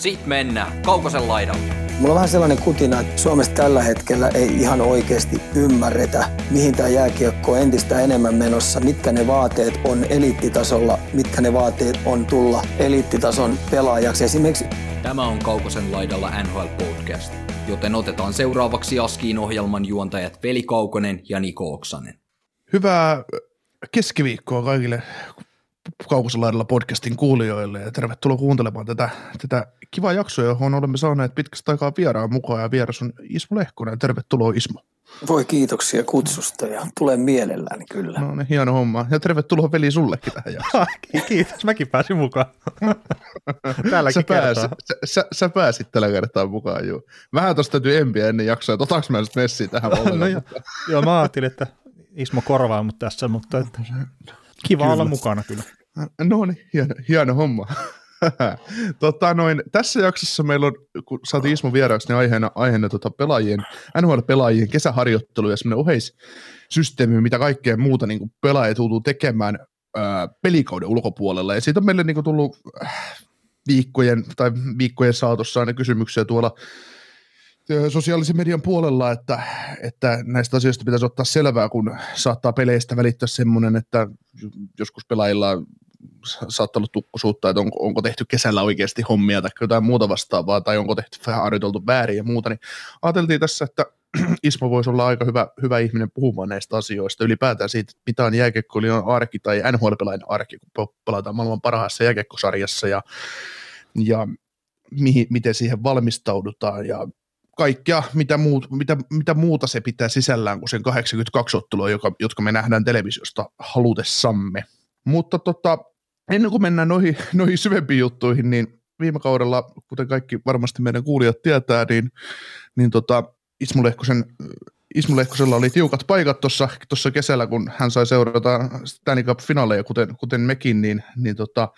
Sit mennään Kaukosen laidalle. Mulla on vähän sellainen kutina, että Suomessa tällä hetkellä ei ihan oikeasti ymmärretä, mihin tämä jääkiekko on entistä enemmän menossa, mitkä ne vaateet on eliittitasolla, mitkä ne vaateet on tulla eliittitason pelaajaksi. Esimerkiksi Tämä on Kaukosen laidalla NHL Podcast, joten otetaan seuraavaksi Askiin ohjelman juontajat Veli Kaukonen ja Niko Oksanen. Hyvää keskiviikkoa kaikille Kaukosen laidalla podcastin kuulijoille ja tervetuloa kuuntelemaan tätä, tätä kivaa jaksoa, johon olemme saaneet pitkästä aikaa vieraan mukaan ja vieras on Ismo Lehkonen. Tervetuloa Ismo. voi kiitoksia kutsusta ja tulen mielelläni kyllä. No niin, hieno homma. Ja tervetuloa veli sullekin tähän jaksoon. Kiitos, mäkin pääsin mukaan. Tälläkin sä, kertaa. pääsit, sä, sä, sä, pääsit tällä kertaa mukaan, juu. Vähän tosta täytyy empiä ennen jaksoa, että otaks mä nyt messiä tähän No joo, joo, mä ajattelin, että Ismo korvaa mut tässä, mutta että kiva Kyllä. olla mukana kyllä. No niin, hieno, hieno homma. tota, noin, tässä jaksossa meillä on, kun saatiin Ismo vieraaksi, niin aiheena, aiheena tota pelaajien, NHL-pelaajien kesäharjoittelu ja semmoinen oheissysteemi, mitä kaikkea muuta niin kuin pelaajat joutuu tekemään ää, pelikauden ulkopuolella. Ja siitä on meille niin kuin tullut äh, viikkojen tai viikkojen saatossa aina kysymyksiä tuolla ö, sosiaalisen median puolella, että, että näistä asioista pitäisi ottaa selvää, kun saattaa peleistä välittää semmoinen, että joskus pelaajilla sa- saattaa olla tukkosuutta, että onko, onko tehty kesällä oikeasti hommia tai jotain muuta vastaavaa, tai onko tehty harjoiteltu väärin ja muuta, niin ajateltiin tässä, että Ismo voisi olla aika hyvä, hyvä ihminen puhumaan näistä asioista, ylipäätään siitä, että mitä on jääkiekkoilijan arki tai NHL-pelaajan arki, kun pe- pelataan maailman parhaassa jääkiekkosarjassa ja, ja mihin, miten siihen valmistaudutaan ja kaikkea, mitä, muut, mitä, mitä muuta se pitää sisällään kuin sen 82 ottelua, joka, jotka me nähdään televisiosta halutessamme. Mutta tota, ennen kuin mennään noihin, noihin syvempiin juttuihin, niin viime kaudella, kuten kaikki varmasti meidän kuulijat tietää, niin, niin tota, Ismo Lehkosen Ismo Lehkosella oli tiukat paikat tuossa kesällä, kun hän sai seurata Stanley Cup-finaaleja, kuten, kuten mekin, niin, niin tota,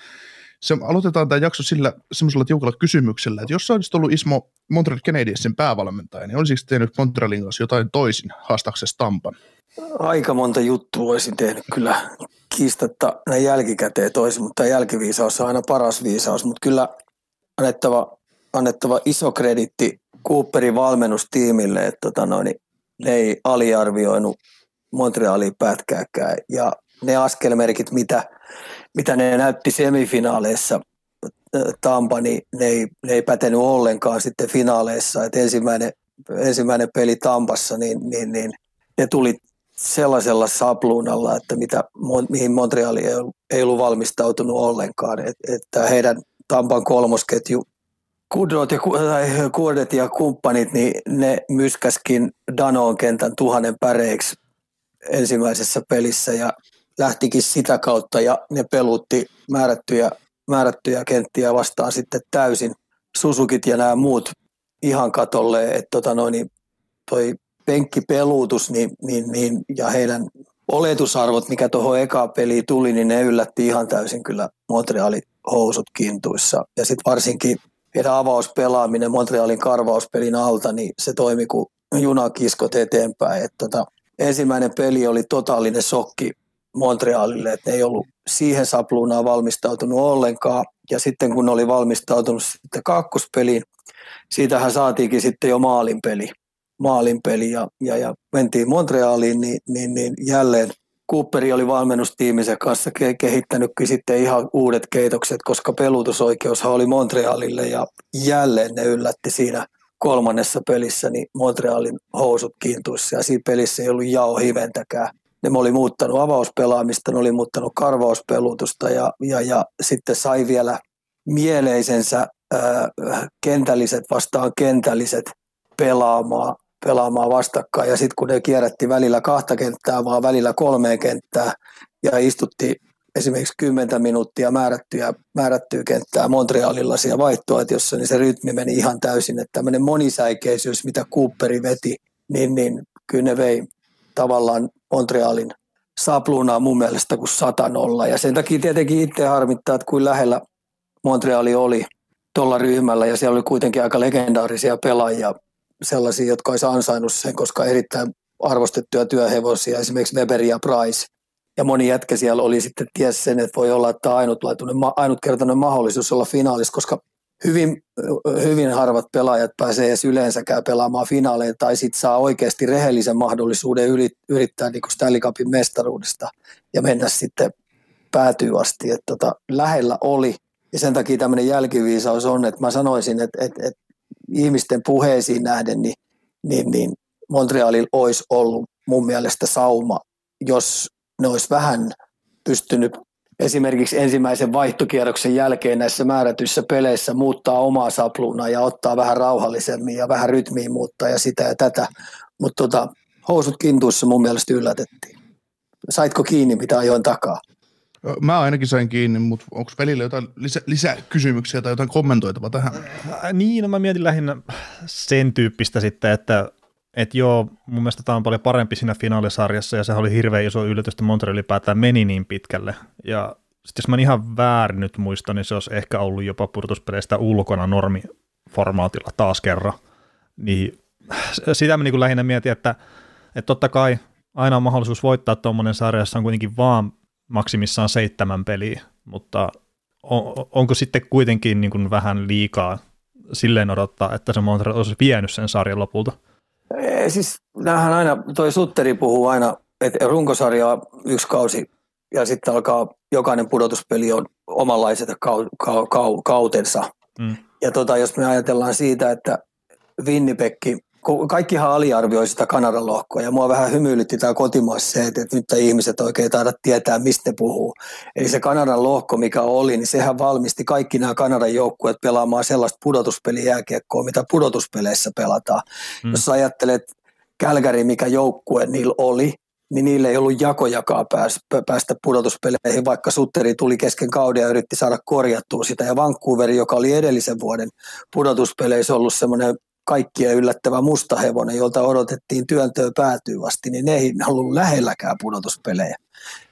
se, aloitetaan tämä jakso sillä semmoisella tiukalla kysymyksellä, että jos sä olisit ollut Ismo Montreal Canadiensin päävalmentaja, niin olisiko tehnyt Montrealin kanssa jotain toisin haastaksesi Tampan? Aika monta juttua olisin tehnyt kyllä kiistatta näin jälkikäteen toisin, mutta jälkiviisaus on aina paras viisaus, mutta kyllä annettava, annettava iso kreditti Cooperin valmennustiimille, että tota noin, ne ei aliarvioinut Montrealia pätkääkään ja ne askelmerkit, mitä, mitä ne näytti semifinaaleissa äh, Tampa, niin ne ei, ne ei pätenyt ollenkaan sitten finaaleissa. Et ensimmäinen, ensimmäinen peli Tampassa, niin, niin, niin ne tuli sellaisella sapluunalla, että mitä, mihin Montreali ei ei ollut valmistautunut ollenkaan. Et, että heidän Tampan kolmosketju Kudrot ja, tai Kuodet ja kumppanit, niin ne myskäskin Danoon kentän tuhannen päreiksi ensimmäisessä pelissä ja lähtikin sitä kautta ja ne pelutti määrättyjä, määrättyjä kenttiä vastaan sitten täysin. Susukit ja nämä muut ihan katolle, että tota noin, niin toi penkkipeluutus niin, niin, niin, ja heidän oletusarvot, mikä tuohon eka peliin tuli, niin ne yllätti ihan täysin kyllä Montrealin housut kintuissa. Ja sitten varsinkin heidän avauspelaaminen Montrealin karvauspelin alta, niin se toimi kuin junakiskot eteenpäin. Et tota, ensimmäinen peli oli totaalinen sokki Montrealille, että ei ollut siihen sapluunaan valmistautunut ollenkaan. Ja sitten kun oli valmistautunut sitten kakkospeliin, siitähän saatiinkin sitten jo maalinpeli. maalinpeli ja, ja, ja mentiin Montrealiin, niin, niin, niin jälleen Cooperi oli valmennustiimisen kanssa ke- kehittänytkin sitten ihan uudet keitokset, koska pelutusoikeushan oli Montrealille ja jälleen ne yllätti siinä kolmannessa pelissä niin Montrealin housut kiintuissa ja siinä pelissä ei ollut jao hiventäkään. Ne oli muuttanut avauspelaamista, ne oli muuttanut karvauspelutusta ja, ja, ja sitten sai vielä mieleisensä ää, kentälliset vastaan kentälliset pelaamaan, pelaamaan vastakkain. Ja sitten kun ne kierrätti välillä kahta kenttää, vaan välillä kolmeen kenttää ja istutti esimerkiksi 10 minuuttia määrättyä, määrättyä kenttää Montrealilla siellä vaihtoehtoissa, niin se rytmi meni ihan täysin. Että tämmöinen monisäikeisyys, mitä Cooperi veti, niin, niin kyllä ne vei tavallaan Montrealin sapluunaa mun mielestä kuin satanolla. Ja sen takia tietenkin itse harmittaa, että kuin lähellä Montreali oli tuolla ryhmällä ja siellä oli kuitenkin aika legendaarisia pelaajia, sellaisia, jotka olisi ansainnut sen, koska erittäin arvostettuja työhevosia, esimerkiksi Weber ja Price. Ja moni jätkä siellä oli sitten ties sen, että voi olla, että ainutkertainen mahdollisuus olla finaalissa, koska hyvin, hyvin harvat pelaajat pääsee edes yleensäkään pelaamaan finaaleja tai sitten saa oikeasti rehellisen mahdollisuuden yrittää niin kuin Stanley Cupin mestaruudesta ja mennä sitten päätyy asti. Että tota, lähellä oli ja sen takia tämmöinen jälkiviisaus on, että mä sanoisin, että, että, että ihmisten puheisiin nähden niin, niin, niin Montrealilla olisi ollut mun mielestä sauma, jos ne olisi vähän pystynyt esimerkiksi ensimmäisen vaihtokierroksen jälkeen näissä määrätyissä peleissä muuttaa omaa sapluunaa ja ottaa vähän rauhallisemmin ja vähän rytmiin muuttaa ja sitä ja tätä. Mutta tota, housut kintuissa mun mielestä yllätettiin. Saitko kiinni, mitä ajoin takaa? Mä ainakin sain kiinni, mutta onko velille jotain lisä, lisäkysymyksiä tai jotain kommentoitavaa tähän? Äh, niin, no mä mietin lähinnä sen tyyppistä sitten, että et joo, mun mielestä tämä on paljon parempi siinä finaalisarjassa ja se oli hirveän iso yllätys, että Montreal ylipäätään meni niin pitkälle. Ja sitten jos mä ihan väärin nyt muistan, niin se olisi ehkä ollut jopa purtuspeleistä ulkona normiformaatilla taas kerran. Niin sitä mä niin lähinnä mietin, että, että totta kai aina on mahdollisuus voittaa tuommoinen sarja, jossa on kuitenkin vaan maksimissaan seitsemän peliä, mutta on, onko sitten kuitenkin niin kuin vähän liikaa silleen odottaa, että se Montreal olisi vienyt sen sarjan lopulta? Ei, siis näähän aina, toi Sutteri puhuu aina, että runkosarja on yksi kausi ja sitten alkaa jokainen pudotuspeli on omanlaiset kau, kau, kau, kautensa. Mm. Ja tota, jos me ajatellaan siitä, että Winnipekki kaikkihan aliarvioi sitä Kanadan lohkoa ja mua vähän hymyilytti tämä kotimaassa se, että, nyt ihmiset oikein taida tietää, mistä ne puhuu. Eli se Kanadan lohko, mikä oli, niin sehän valmisti kaikki nämä Kanadan joukkueet pelaamaan sellaista pudotuspelijääkiekkoa, mitä pudotuspeleissä pelataan. Hmm. Jos ajattelet Kälkäri, mikä joukkue niillä oli, niin niille ei ollut jakojakaa päästä pudotuspeleihin, vaikka Sutteri tuli kesken kauden ja yritti saada korjattua sitä. Ja Vancouver, joka oli edellisen vuoden pudotuspeleissä ollut semmoinen kaikkia yllättävä mustahevonen, jolta odotettiin työntöä päätyy asti, niin ne ei ollut lähelläkään pudotuspelejä.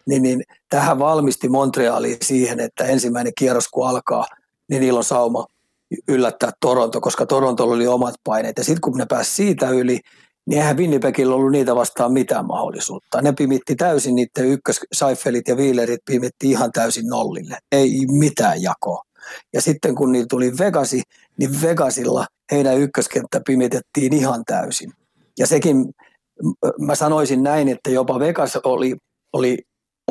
Niin, niin tähän valmisti Montreali siihen, että ensimmäinen kierros kun alkaa, niin niillä on sauma yllättää Toronto, koska Torontolla oli omat paineet. Ja sitten kun ne pääsi siitä yli, niin eihän Winnipegillä ollut niitä vastaan mitään mahdollisuutta. Ne pimitti täysin niiden ykkös, Seifelit ja Wheelerit pimitti ihan täysin nollille. Ei mitään jakoa. Ja sitten kun niillä tuli Vegasi, niin Vegasilla heidän ykköskenttä pimitettiin ihan täysin. Ja sekin, mä sanoisin näin, että jopa Vegas oli, oli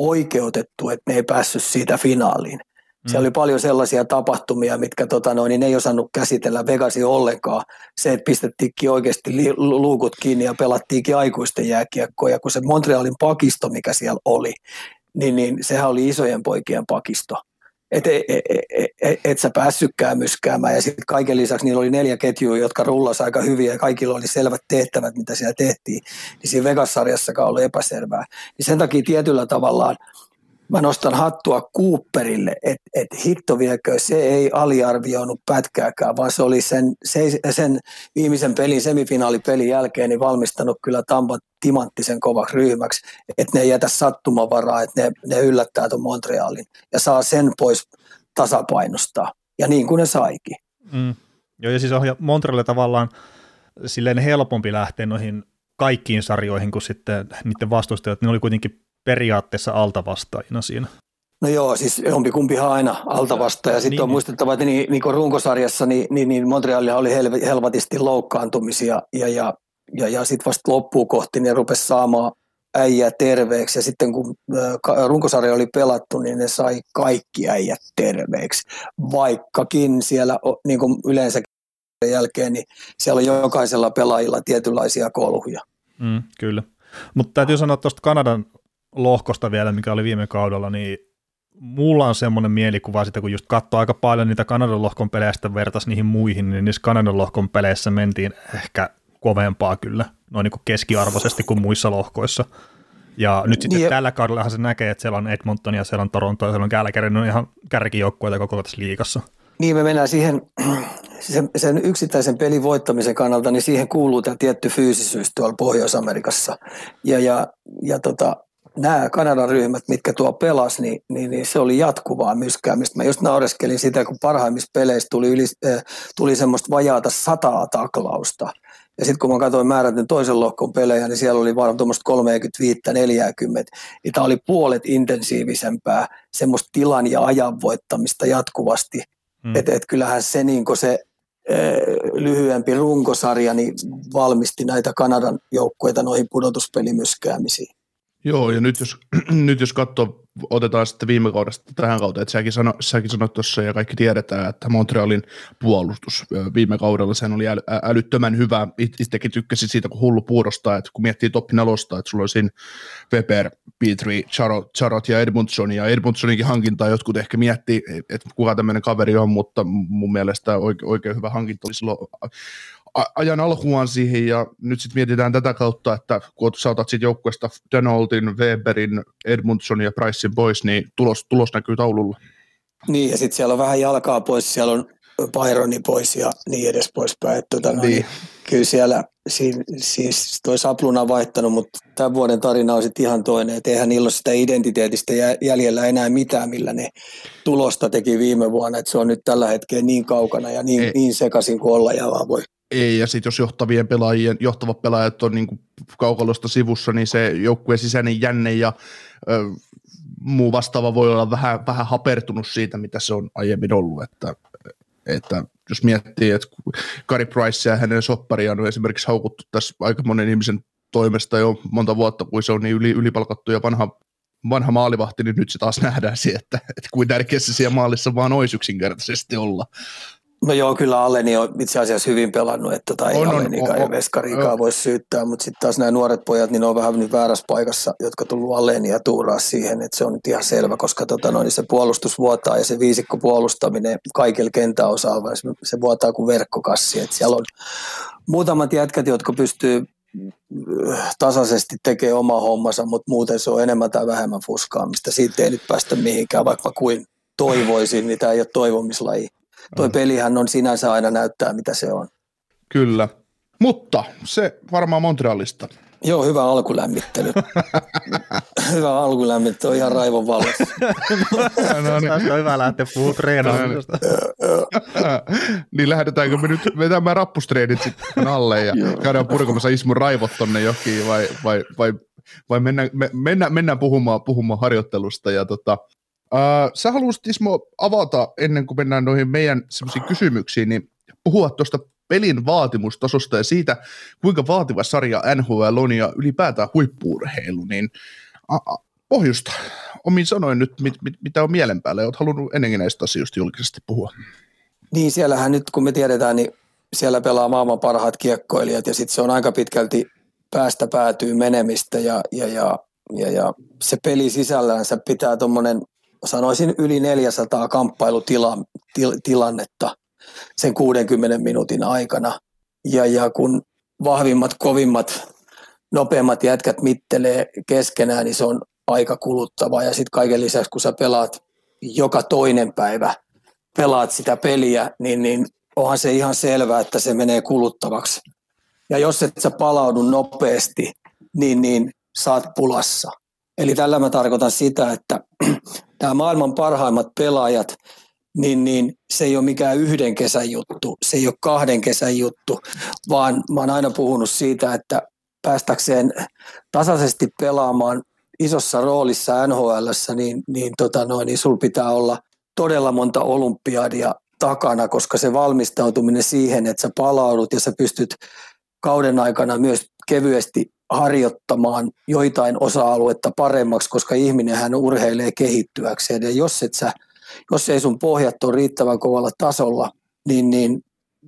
oikeutettu, että ne ei päässyt siitä finaaliin. Mm. Siellä oli paljon sellaisia tapahtumia, mitkä tota noin, niin ne ei osannut käsitellä Vegasia ollenkaan. Se, että pistettiinkin oikeasti luukut kiinni ja pelattiinkin aikuisten jääkiekkoja, kun se Montrealin pakisto, mikä siellä oli, niin, niin sehän oli isojen poikien pakisto et, et, et, et, et sä päässytkään myskäämään. Ja sitten kaiken lisäksi niillä oli neljä ketjua, jotka rullasi aika hyvin ja kaikilla oli selvät tehtävät, mitä siellä tehtiin. Niin siinä Vegas-sarjassakaan oli epäselvää. Niin sen takia tietyllä tavallaan mä nostan hattua Cooperille, että et hitto viekö, se ei aliarvioinut pätkääkään, vaan se oli sen, se, sen viimeisen pelin, semifinaalipelin jälkeen niin valmistanut kyllä Tampa timanttisen kovaksi ryhmäksi, että ne ei jätä sattumavaraa, että ne, ne yllättää tuon Montrealin ja saa sen pois tasapainosta. Ja niin kuin ne saikin. Mm. Joo, ja siis on Montrealille tavallaan silleen helpompi lähteä noihin kaikkiin sarjoihin kuin sitten niiden vastustajat. Ne oli kuitenkin periaatteessa altavastaajina siinä. No joo, siis jompikumpihan aina altavasta. Ja sitten niin, on muistettava, että niin, niin kuin runkosarjassa niin, niin, niin Montrealia oli hel, helvatisti loukkaantumisia ja, ja, ja, ja sitten vasta loppuun kohti ne rupesi saamaan äijä terveeksi. Ja sitten kun runkosarja oli pelattu, niin ne sai kaikki äijät terveeksi. Vaikkakin siellä niin kuin yleensä jälkeen, niin siellä on jokaisella pelaajilla tietynlaisia kolhuja. Mm, kyllä. Mutta täytyy sanoa tuosta Kanadan lohkosta vielä, mikä oli viime kaudella, niin mulla on semmoinen mielikuva sitä, kun just katsoo aika paljon niitä Kanadan lohkon peleistä vertas niihin muihin, niin niissä Kanadan lohkon peleissä mentiin ehkä kovempaa kyllä, noin niin kuin keskiarvoisesti kuin muissa lohkoissa. Ja nyt sitten niin, tällä kaudellahan se näkee, että siellä on Edmonton ja siellä on Toronto ja siellä on Calgary, ne on ihan kärkijoukkueita koko tässä liikassa. Niin me mennään siihen, sen, sen yksittäisen pelin voittamisen kannalta, niin siihen kuuluu tämä tietty fyysisyys tuolla Pohjois-Amerikassa. Ja, ja, ja tota, nämä Kanadan ryhmät, mitkä tuo pelas, niin, niin, niin se oli jatkuvaa myskäämistä. Mä just naureskelin sitä, kun parhaimmissa peleissä tuli, yli, äh, tuli semmoista vajaata sataa taklausta. Ja sitten kun mä katsoin määrätyn toisen lohkon pelejä, niin siellä oli varmaan tuommoista 35-40. Niin tämä oli puolet intensiivisempää, semmoista tilan ja ajan voittamista jatkuvasti. Mm. Että et kyllähän se, niin se äh, lyhyempi runkosarja niin valmisti näitä Kanadan joukkueita noihin pudotuspelimyskäämisiin. Joo, ja nyt jos, nyt jos katsoo, otetaan sitten viime kaudesta tähän kauteen, että säkin, sano, säkin sanoit tuossa ja kaikki tiedetään, että Montrealin puolustus viime kaudella sen oli äly, älyttömän hyvä. Itsekin tykkäsin siitä, kun hullu puudostaa, että kun miettii top nelosta, että sulla siinä Weber, Petri, Charot, Charot ja Edmundson, ja Edmundsoninkin hankintaa jotkut ehkä miettii, että kuka tämmöinen kaveri on, mutta mun mielestä oikein, oikein hyvä hankinta oli silloin ajan alkuaan siihen ja nyt sitten mietitään tätä kautta, että kun sä otat siitä joukkueesta Denoltin, Weberin, Edmundson ja Pricein pois, niin tulos, tulos näkyy taululla. Niin ja sitten siellä on vähän jalkaa pois, siellä on Byroni pois ja niin edes poispäin. Että, tota, no, niin. niin, kyllä siellä siinä, siis toi Sapluna on vaihtanut, mutta tämän vuoden tarina on sitten ihan toinen, että eihän niillä ole sitä identiteetistä jäljellä enää mitään, millä ne tulosta teki viime vuonna, että se on nyt tällä hetkellä niin kaukana ja niin, niin sekaisin kuin olla ja vaan voi ei, ja sitten jos johtavien pelaajien, johtavat pelaajat on niin kaukalosta sivussa, niin se joukkueen sisäinen jänne ja ö, muu vastaava voi olla vähän, vähän hapertunut siitä, mitä se on aiemmin ollut, että, että jos miettii, että Gary Price ja hänen soppariaan on esimerkiksi haukuttu tässä aika monen ihmisen toimesta jo monta vuotta, kun se on niin yli, ylipalkattu ja vanha, vanha maalivahti, niin nyt se taas nähdään se, että, että kuin tärkeässä siellä maalissa vaan olisi yksinkertaisesti olla. No joo, kyllä Alleni on itse asiassa hyvin pelannut, että tota, ei Allenikaan ja Veskariikaan voi syyttää, mutta sitten taas nämä nuoret pojat, niin ne on vähän nyt väärässä paikassa, jotka tullut ja tuuraa siihen, että se on nyt ihan selvä, koska tota, no, niin se puolustus vuotaa ja se viisikko puolustaminen kaikilla kentäosaalla, se, se vuotaa kuin verkkokassi, että siellä on muutamat jätkät, jotka pystyy äh, tasaisesti tekee oma hommansa, mutta muuten se on enemmän tai vähemmän fuskaamista. Siitä ei nyt päästä mihinkään, vaikka kuin toivoisin, niin tämä ei ole toivomislaji. Toi mm. pelihän on sinänsä aina näyttää, mitä se on. Kyllä. Mutta se varmaan Montrealista. Joo, hyvä alkulämmittely. hyvä alkulämmittely, on ihan raivon vallassa. no, niin. Tästä on hyvä lähteä puhumaan treenaamisesta. niin lähdetäänkö me nyt vetämään rappustreenit sitten alle ja käydään purkamassa Ismun raivot tonne johonkin vai, vai, vai, vai mennään, me, mennään, mennään puhumaan, puhumaan harjoittelusta ja tota, Uh, sä haluaisit Ismo avata ennen kuin mennään noihin meidän semmoisiin kysymyksiin, niin puhua tuosta pelin vaatimustasosta ja siitä, kuinka vaativa sarja NHL on ja ylipäätään huippuurheilu, niin pohjusta omin sanoin nyt, mit, mit, mitä on mielen päällä, olet halunnut ennenkin näistä asioista julkisesti puhua. Niin, siellähän nyt kun me tiedetään, niin siellä pelaa maailman parhaat kiekkoilijat ja sitten se on aika pitkälti päästä päätyy menemistä ja, ja, ja, ja, ja se peli sisällänsä pitää tuommoinen sanoisin yli 400 kamppailutilannetta sen 60 minuutin aikana. Ja, ja kun vahvimmat, kovimmat, nopeammat jätkät mittelee keskenään, niin se on aika kuluttava. Ja sitten kaiken lisäksi, kun sä pelaat joka toinen päivä, pelaat sitä peliä, niin, niin onhan se ihan selvää, että se menee kuluttavaksi. Ja jos et sä palaudu nopeasti, niin, niin saat pulassa. Eli tällä mä tarkoitan sitä, että tämä maailman parhaimmat pelaajat, niin, niin se ei ole mikään yhden kesän juttu, se ei ole kahden kesän juttu, vaan mä oon aina puhunut siitä, että päästäkseen tasaisesti pelaamaan isossa roolissa NHL, niin, niin, tota noin, niin sul pitää olla todella monta olympiadia takana, koska se valmistautuminen siihen, että sä palaudut ja sä pystyt kauden aikana myös kevyesti harjoittamaan joitain osa-aluetta paremmaksi, koska ihminen hän urheilee kehittyäkseen. Ja jos, et sä, jos ei sun pohjat ole riittävän kovalla tasolla, niin, niin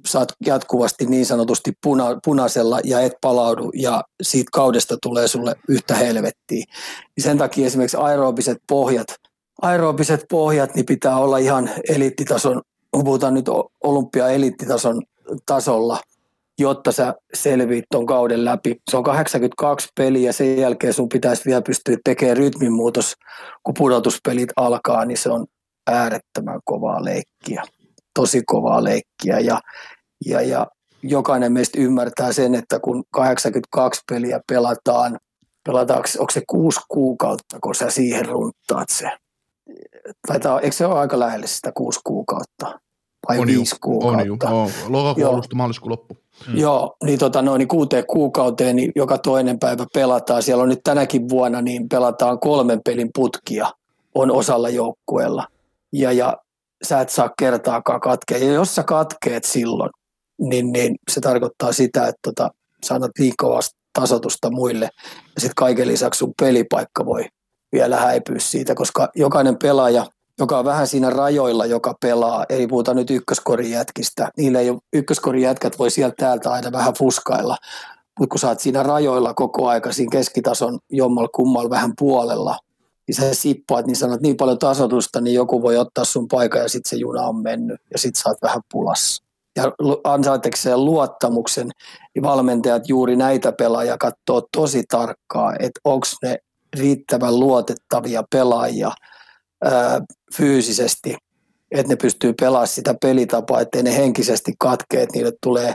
saat jatkuvasti niin sanotusti puna, punaisella ja et palaudu ja siitä kaudesta tulee sulle yhtä helvettiä. Niin sen takia esimerkiksi aerobiset pohjat, aerobiset pohjat niin pitää olla ihan eliittitason, puhutaan nyt olympia-eliittitason tasolla – jotta sä selviit ton kauden läpi. Se on 82 peliä, sen jälkeen sun pitäisi vielä pystyä tekemään rytminmuutos, kun pudotuspelit alkaa, niin se on äärettömän kovaa leikkiä. tosi kovaa leikkiä ja, ja, ja jokainen meistä ymmärtää sen, että kun 82 peliä pelataan, pelataanko, onko se kuusi kuukautta, kun sä siihen runttaat se? Taitaa, eikö se ole aika lähellä sitä kuusi kuukautta? Vai on viisi ju, kuukautta? On ju, on. Lokakuun Joo. alusta maaliskuun loppu. Mm. Joo, niin, tota, noin, niin kuuteen kuukauteen niin joka toinen päivä pelataan. Siellä on nyt tänäkin vuonna niin pelataan kolmen pelin putkia on osalla joukkueella. Ja, ja sä et saa kertaakaan katkea. Ja jos sä katkeet silloin, niin, niin se tarkoittaa sitä, että tota, sä annat liikaa tasotusta muille. Ja sitten kaiken lisäksi sun pelipaikka voi vielä häipyä siitä, koska jokainen pelaaja, joka on vähän siinä rajoilla, joka pelaa, ei puhuta nyt ykköskorin jätkistä, niillä ei ole, ykköskorin jätkät voi sieltä täältä aina vähän fuskailla, mutta kun sä oot siinä rajoilla koko aika siinä keskitason jommal kummal vähän puolella, niin sä sippaat, niin sanot niin paljon tasotusta, niin joku voi ottaa sun paikan ja sitten se juna on mennyt ja sitten sä oot vähän pulassa. Ja ansaitsekseen luottamuksen, niin valmentajat juuri näitä pelaajia katsoo tosi tarkkaa, että onko ne riittävän luotettavia pelaajia ää, fyysisesti, että ne pystyy pelaamaan sitä pelitapaa, ettei ne henkisesti katkee, että niille tulee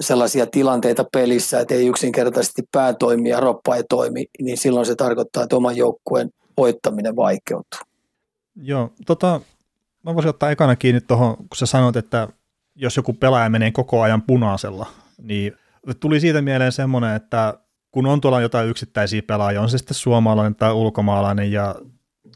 sellaisia tilanteita pelissä, että ei yksinkertaisesti pää toimi ja roppa ei toimi, niin silloin se tarkoittaa, että oman joukkueen voittaminen vaikeutuu. Joo, tota, mä voisin ottaa ekana kiinni tuohon, kun sä sanoit, että jos joku pelaaja menee koko ajan punaisella, niin tuli siitä mieleen semmoinen, että kun on tuolla jotain yksittäisiä pelaajia, on se sitten suomalainen tai ulkomaalainen, ja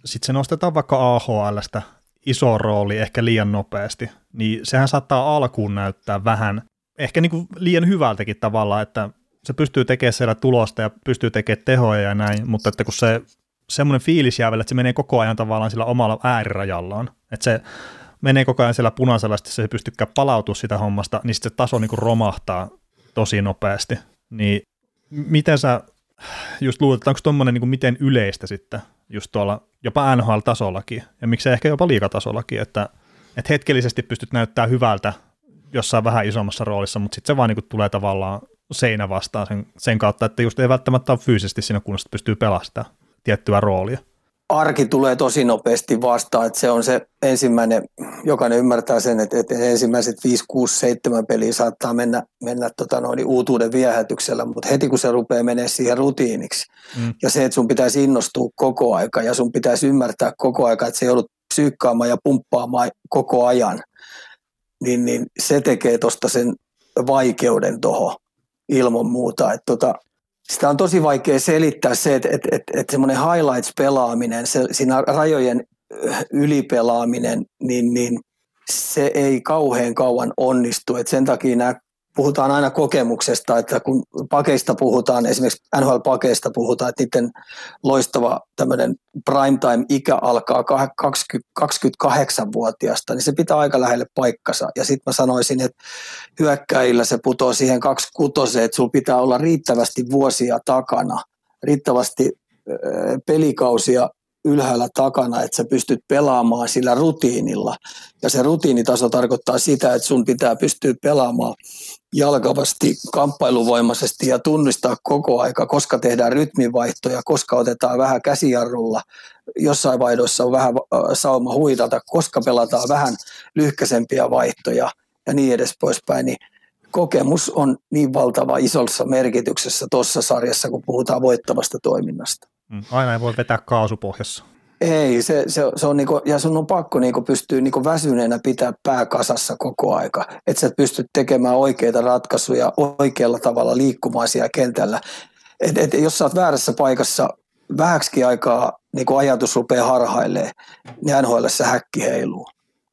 sitten se nostetaan vaikka AHLstä iso rooli ehkä liian nopeasti, niin sehän saattaa alkuun näyttää vähän, ehkä niin kuin liian hyvältäkin tavalla, että se pystyy tekemään siellä tulosta ja pystyy tekemään tehoja ja näin, mutta että kun se semmoinen fiilis jää vielä, että se menee koko ajan tavallaan sillä omalla äärirajallaan, että se menee koko ajan siellä punaisella, sitten se ei pystykään palautua sitä hommasta, niin sitten se taso niin kuin romahtaa tosi nopeasti. Niin miten sä just luulet, onko tuommoinen niin miten yleistä sitten just tuolla jopa NHL-tasollakin, ja miksei ehkä jopa liikatasollakin, että, että hetkellisesti pystyt näyttää hyvältä jossain vähän isommassa roolissa, mutta sitten se vaan niin tulee tavallaan seinä vastaan sen, sen kautta, että just ei välttämättä ole fyysisesti siinä kunnossa, että pystyy pelastamaan tiettyä roolia. Arki tulee tosi nopeasti vastaan, että se on se ensimmäinen, jokainen ymmärtää sen, että, että ensimmäiset 5, 6, 7 peliä saattaa mennä, mennä tota noin, uutuuden viehätyksellä, mutta heti kun se rupeaa menee siihen rutiiniksi mm. ja se, että sun pitäisi innostua koko aika ja sun pitäisi ymmärtää koko aika, että se joudut psyykkaamaan ja pumppaamaan koko ajan, niin, niin se tekee tuosta sen vaikeuden tuohon ilman muuta. Että tota, sitä on tosi vaikea selittää se, että, että, että, että semmoinen highlights-pelaaminen, se, siinä rajojen ylipelaaminen, niin, niin se ei kauhean kauan onnistu. Et sen takia nämä puhutaan aina kokemuksesta, että kun pakeista puhutaan, esimerkiksi NHL-pakeista puhutaan, että niiden loistava tämmöinen primetime-ikä alkaa 28-vuotiaasta, niin se pitää aika lähelle paikkansa. Ja sitten mä sanoisin, että hyökkäillä se putoo siihen 26, että sulla pitää olla riittävästi vuosia takana, riittävästi pelikausia ylhäällä takana, että sä pystyt pelaamaan sillä rutiinilla. Ja se rutiinitaso tarkoittaa sitä, että sun pitää pystyä pelaamaan jalkavasti, kamppailuvoimaisesti ja tunnistaa koko aika, koska tehdään rytmivaihtoja, koska otetaan vähän käsijarrulla, jossain vaihdoissa on vähän sauma huidata, koska pelataan vähän lyhkäisempiä vaihtoja ja niin edes poispäin, niin kokemus on niin valtava isossa merkityksessä tuossa sarjassa, kun puhutaan voittavasta toiminnasta. Aina ei voi vetää kaasupohjassa. Ei, se, se, se on niinku, ja sun on pakko niinku pystyä niinku väsyneenä pitää pää kasassa koko aika. Että sä pystyt tekemään oikeita ratkaisuja oikealla tavalla liikkumaan siellä kentällä. Et, et, jos sä oot väärässä paikassa vähäksi aikaa niinku ajatus rupeaa harhailee, niin NHL häkki heiluu.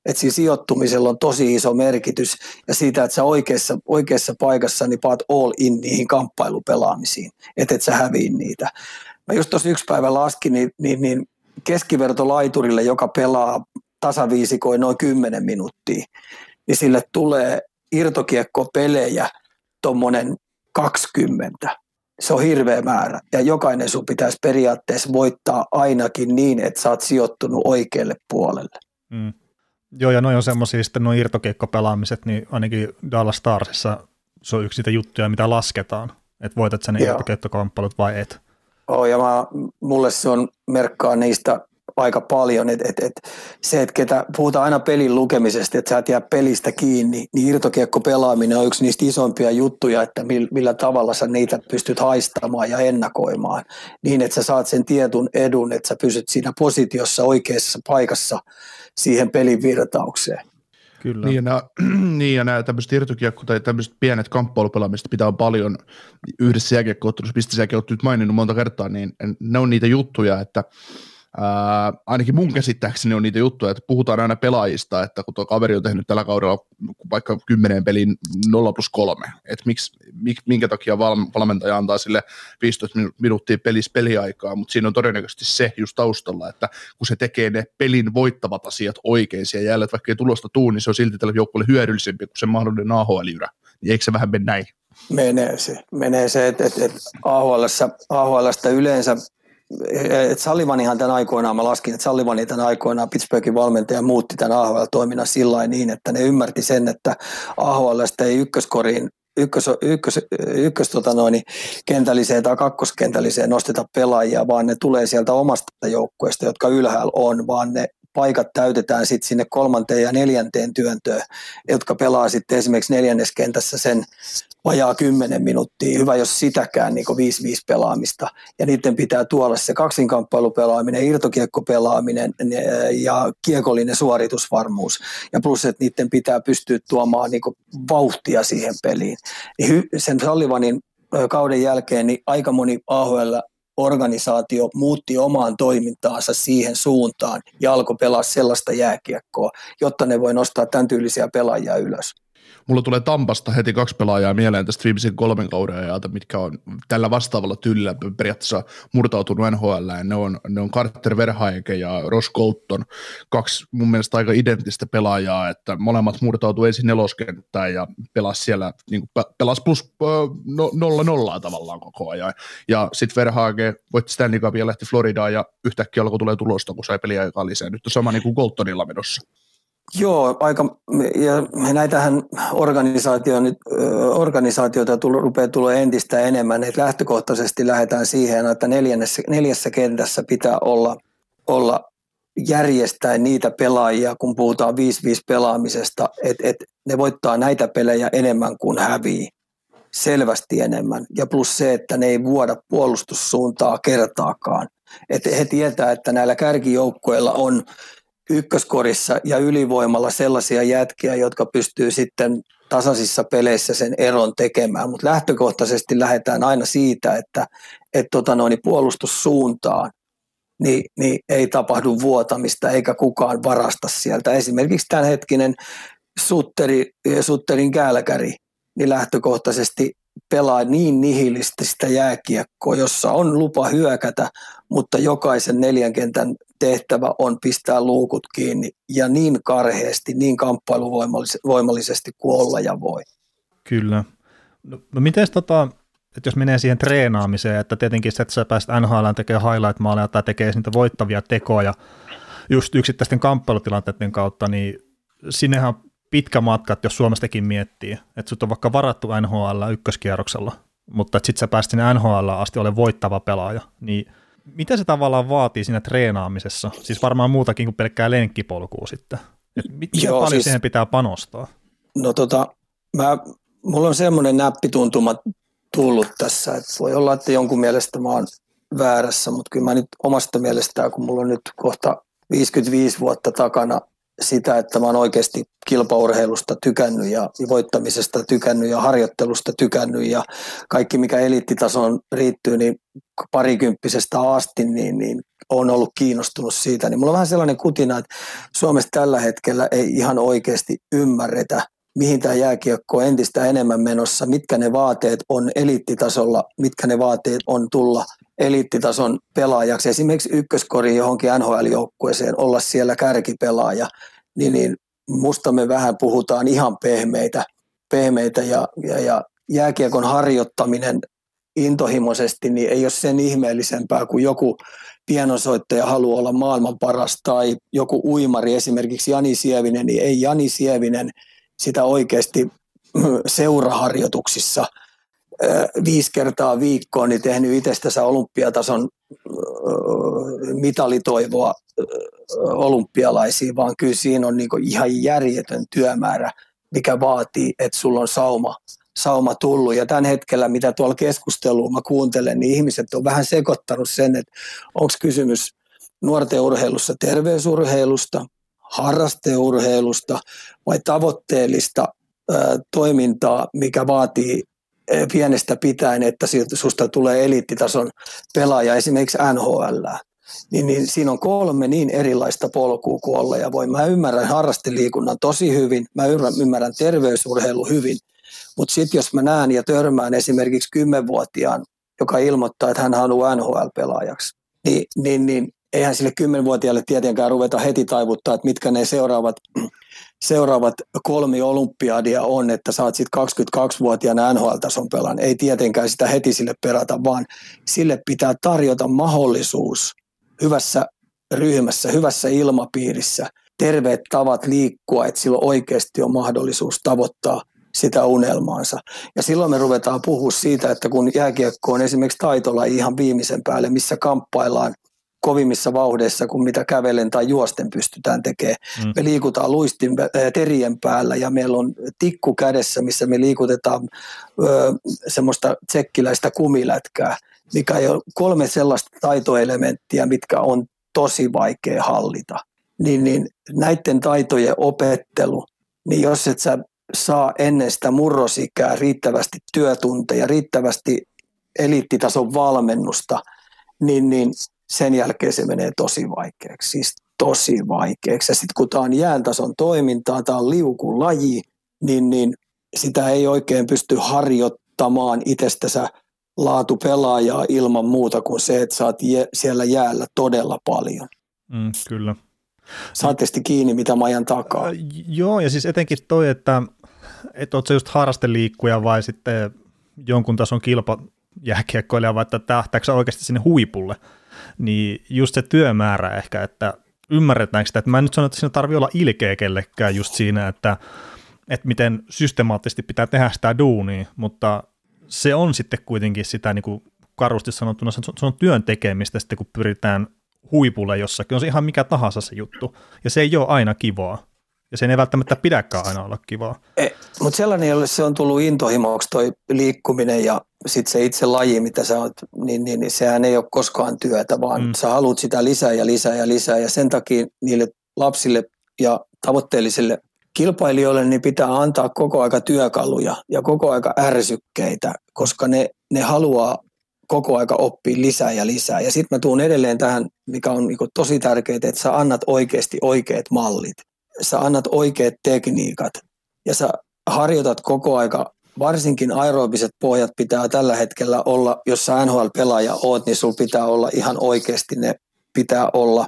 Et siinä sijoittumisella on tosi iso merkitys ja siitä, että sä oikeassa, oikeassa paikassa niin paat all in niihin kamppailupelaamisiin, että et sä häviin niitä. Mä just tuossa yksi päivä laskin, niin, niin, niin keskivertolaiturille, joka pelaa tasaviisikoin noin 10 minuuttia, niin sille tulee irtokiekkopelejä tuommoinen 20. Se on hirveä määrä ja jokainen sun pitäisi periaatteessa voittaa ainakin niin, että sä oot sijoittunut oikealle puolelle. Mm. Joo, ja noin on semmoisia sitten noin irtokiekkopelaamiset, niin ainakin Dallas Starsissa se on yksi niitä juttuja, mitä lasketaan, että voitat sä ne irtokiekkokamppailut vai et. Oh, ja mä, mulle se on merkkaa niistä aika paljon. Et, et, et se, että ketä, puhutaan aina pelin lukemisesta, että sä et jää pelistä kiinni, niin irtokiekko pelaaminen on yksi niistä isompia juttuja, että millä tavalla sä niitä pystyt haistamaan ja ennakoimaan, niin että sä saat sen tietyn edun, että sä pysyt siinä positiossa oikeassa paikassa siihen pelin virtaukseen. Kyllä. Niin ja nämä, niin ja nämä tämmöiset irtokiekko tai tämmöiset pienet kamppailupelaamista pitää paljon yhdessä jääkiekkoottelussa, mistä säkin olet nyt maininnut monta kertaa, niin ne on niitä juttuja, että Ää, ainakin mun käsittääkseni on niitä juttuja, että puhutaan aina pelaajista, että kun tuo kaveri on tehnyt tällä kaudella vaikka 10 pelin 0 plus 3, että miksi, minkä takia valmentaja antaa sille 15 minuuttia pelissä peliaikaa, mutta siinä on todennäköisesti se just taustalla, että kun se tekee ne pelin voittavat asiat oikein siellä jäällä, että vaikka ei tulosta tuu, niin se on silti tälle joukkueelle hyödyllisempi kuin se mahdollinen AHL-jyrä. Niin eikö se vähän mene näin? Menee se. Menee se, että, että, AHL-stä, AHL-stä yleensä että Sallivanihan tämän aikoinaan, mä laskin, että Sallivani tämän aikoinaan Pittsburghin valmentaja muutti tämän AHL-toiminnan sillä niin, että ne ymmärti sen, että AHLstä ei ykköskoriin ykkös, ykkös, ykkös tota noin, kentälliseen tai kakkoskentälliseen nosteta pelaajia, vaan ne tulee sieltä omasta joukkueesta, jotka ylhäällä on, vaan ne paikat täytetään sitten sinne kolmanteen ja neljänteen työntöön, jotka pelaa sitten esimerkiksi neljänneskentässä sen vajaa 10 minuuttia, hyvä jos sitäkään niin 5-5 pelaamista. Ja niiden pitää tuolla se kaksinkamppailupelaaminen, irtokiekkopelaaminen ja kiekollinen suoritusvarmuus. Ja plus, että niiden pitää pystyä tuomaan niin vauhtia siihen peliin. Sen Sallivanin kauden jälkeen niin aika moni AHL organisaatio muutti omaan toimintaansa siihen suuntaan ja alkoi pelaa sellaista jääkiekkoa, jotta ne voi nostaa tämän tyylisiä pelaajia ylös. Mulla tulee Tampasta heti kaksi pelaajaa mieleen tästä viimeisen kolmen kauden ajalta, mitkä on tällä vastaavalla tyylillä periaatteessa murtautunut NHL. Ne on, ne on Carter Verhaeke ja Ross Colton, kaksi mun mielestä aika identtistä pelaajaa, että molemmat murtautuu ensin neloskenttään ja pelas siellä, niin kuin pelas plus no, nolla nollaa tavallaan koko ajan. Ja sitten Verhaeke voitti Stanley Cupia, lähti Floridaan ja yhtäkkiä alkoi tulee tulosta, kun sai peliaikaa lisää. Nyt on sama niin kuin Coltonilla menossa. Joo, aika, ja näitähän organisaatio, nyt, organisaatioita tulo, rupeaa tulla entistä enemmän, että lähtökohtaisesti lähdetään siihen, että neljännessä, neljässä kentässä pitää olla, olla järjestää niitä pelaajia, kun puhutaan 5-5 pelaamisesta, että, että ne voittaa näitä pelejä enemmän kuin hävii, selvästi enemmän. Ja plus se, että ne ei vuoda puolustussuuntaa kertaakaan. Että he tietää, että näillä kärkijoukkoilla on ykköskorissa ja ylivoimalla sellaisia jätkiä, jotka pystyy sitten tasaisissa peleissä sen eron tekemään, mutta lähtökohtaisesti lähdetään aina siitä, että et tota noin, puolustussuuntaan niin, niin ei tapahdu vuotamista eikä kukaan varasta sieltä. Esimerkiksi tämänhetkinen Sutteri, Sutterin kälkäri, niin lähtökohtaisesti pelaa niin nihilististä jääkiekkoa, jossa on lupa hyökätä, mutta jokaisen neljän kentän tehtävä on pistää luukut kiinni ja niin karheasti, niin kamppailuvoimallisesti kuin olla ja voi. Kyllä. No, no miten tota, että jos menee siihen treenaamiseen, että tietenkin se, että sä pääset NHL tekemään highlight-maaleja tai tekee niitä voittavia tekoja just yksittäisten kamppailutilanteiden kautta, niin sinnehän pitkä matka, jos Suomestakin miettii, että sut on vaikka varattu NHL ykköskierroksella, mutta että sit sä pääst sinne NHL asti ole voittava pelaaja, niin mitä se tavallaan vaatii siinä treenaamisessa? Siis varmaan muutakin kuin pelkkää lenkkipolkua sitten. Et miten Joo, paljon siis, siihen pitää panostaa? No tota, mä, mulla on semmoinen näppituntuma tullut tässä, että voi olla, että jonkun mielestä mä oon väärässä, mutta kyllä mä nyt omasta mielestään, kun mulla on nyt kohta 55 vuotta takana sitä, että mä oon oikeasti kilpaurheilusta tykännyt ja voittamisesta tykännyt ja harjoittelusta tykännyt ja kaikki mikä eliittitasoon riittyy, niin parikymppisestä asti, niin, niin on ollut kiinnostunut siitä. Niin mulla on vähän sellainen kutina, että Suomessa tällä hetkellä ei ihan oikeasti ymmärretä, mihin tämä jääkiekko on entistä enemmän menossa, mitkä ne vaateet on eliittitasolla, mitkä ne vaateet on tulla eliittitason pelaajaksi, esimerkiksi ykköskoriin johonkin NHL-joukkueeseen, olla siellä kärkipelaaja, niin, niin musta me vähän puhutaan ihan pehmeitä, pehmeitä ja, ja, ja jääkiekon harjoittaminen intohimoisesti, niin ei ole sen ihmeellisempää kuin joku pianosoittaja haluaa olla maailman paras tai joku uimari, esimerkiksi Jani Sievinen, niin ei Jani Sievinen sitä oikeasti seuraharjoituksissa viisi kertaa viikkoon niin tehnyt itsestänsä olympiatason mitalitoivoa olympialaisiin, vaan kyllä siinä on niin ihan järjetön työmäärä, mikä vaatii, että sulla on sauma, sauma tullut. Ja tämän hetkellä, mitä tuolla keskusteluun mä kuuntelen, niin ihmiset on vähän sekoittanut sen, että onko kysymys nuorten urheilussa terveysurheilusta, harrasteurheilusta vai tavoitteellista toimintaa, mikä vaatii pienestä pitäen, että susta tulee eliittitason pelaaja esimerkiksi NHL. Niin, niin siinä on kolme niin erilaista polkua kuin ja voi. Mä ymmärrän harrasteliikunnan tosi hyvin, mä ymmärrän terveysurheilu hyvin, mutta sitten jos mä näen ja törmään esimerkiksi kymmenvuotiaan, joka ilmoittaa, että hän haluaa NHL-pelaajaksi, niin, niin, niin eihän sille kymmenvuotiaalle tietenkään ruveta heti taivuttaa, että mitkä ne seuraavat seuraavat kolmi olympiadia on, että saat sitten 22-vuotiaana NHL-tason pelan. Ei tietenkään sitä heti sille perata, vaan sille pitää tarjota mahdollisuus hyvässä ryhmässä, hyvässä ilmapiirissä, terveet tavat liikkua, että sillä oikeasti on mahdollisuus tavoittaa sitä unelmaansa. Ja silloin me ruvetaan puhua siitä, että kun jääkiekko on esimerkiksi taitolla ihan viimeisen päälle, missä kamppaillaan – kovimmissa vauhdeissa kuin mitä kävelen tai juosten pystytään tekemään. Mm. Me liikutaan luistin terien päällä ja meillä on tikku kädessä, missä me liikutetaan ö, semmoista tsekkiläistä kumilätkää, mikä on kolme sellaista taitoelementtiä, mitkä on tosi vaikea hallita. Niin, niin näiden taitojen opettelu, niin jos et sä saa ennen sitä murrosikää riittävästi työtunteja, riittävästi eliittitason valmennusta, niin, niin sen jälkeen se menee tosi vaikeaksi, siis tosi vaikeaksi. Ja sitten kun tämä on jääntason toimintaa, tämä on liukulaji, niin, niin sitä ei oikein pysty harjoittamaan itsestänsä laatupelaajaa ilman muuta kuin se, että saat je- siellä jäällä todella paljon. Mm, kyllä. Saatte kiinni, mitä mä ajan takaa. Äh, joo, ja siis etenkin toi, että, että oot se just harrasteliikkuja vai sitten jonkun tason kilpa jääkiekkoilija, vai että tähtääkö oikeasti sinne huipulle – niin just se työmäärä ehkä, että ymmärretäänkö sitä, että mä en nyt sano, että siinä tarvii olla ilkeä kellekään just siinä, että, että miten systemaattisesti pitää tehdä sitä duunia, mutta se on sitten kuitenkin sitä niin kuin karusti sanottuna, se on työn tekemistä sitten, kun pyritään huipulle jossakin, on se ihan mikä tahansa se juttu, ja se ei ole aina kivaa. Ja sen ei välttämättä pidäkään aina olla kivaa. E, mutta sellainen, jolle se on tullut intohimoksi toi liikkuminen ja sitten se itse laji, mitä sä oot, niin, niin, niin sehän ei ole koskaan työtä, vaan mm. sä haluat sitä lisää ja lisää ja lisää. Ja sen takia niille lapsille ja tavoitteellisille kilpailijoille niin pitää antaa koko aika työkaluja ja koko aika ärsykkeitä, koska ne, ne haluaa koko aika oppia lisää ja lisää. Ja sitten mä tuun edelleen tähän, mikä on niin tosi tärkeää, että sä annat oikeasti oikeat mallit sä annat oikeat tekniikat ja sä harjoitat koko aika, varsinkin aerobiset pohjat pitää tällä hetkellä olla, jos sä NHL-pelaaja oot, niin sulla pitää olla ihan oikeasti ne pitää olla.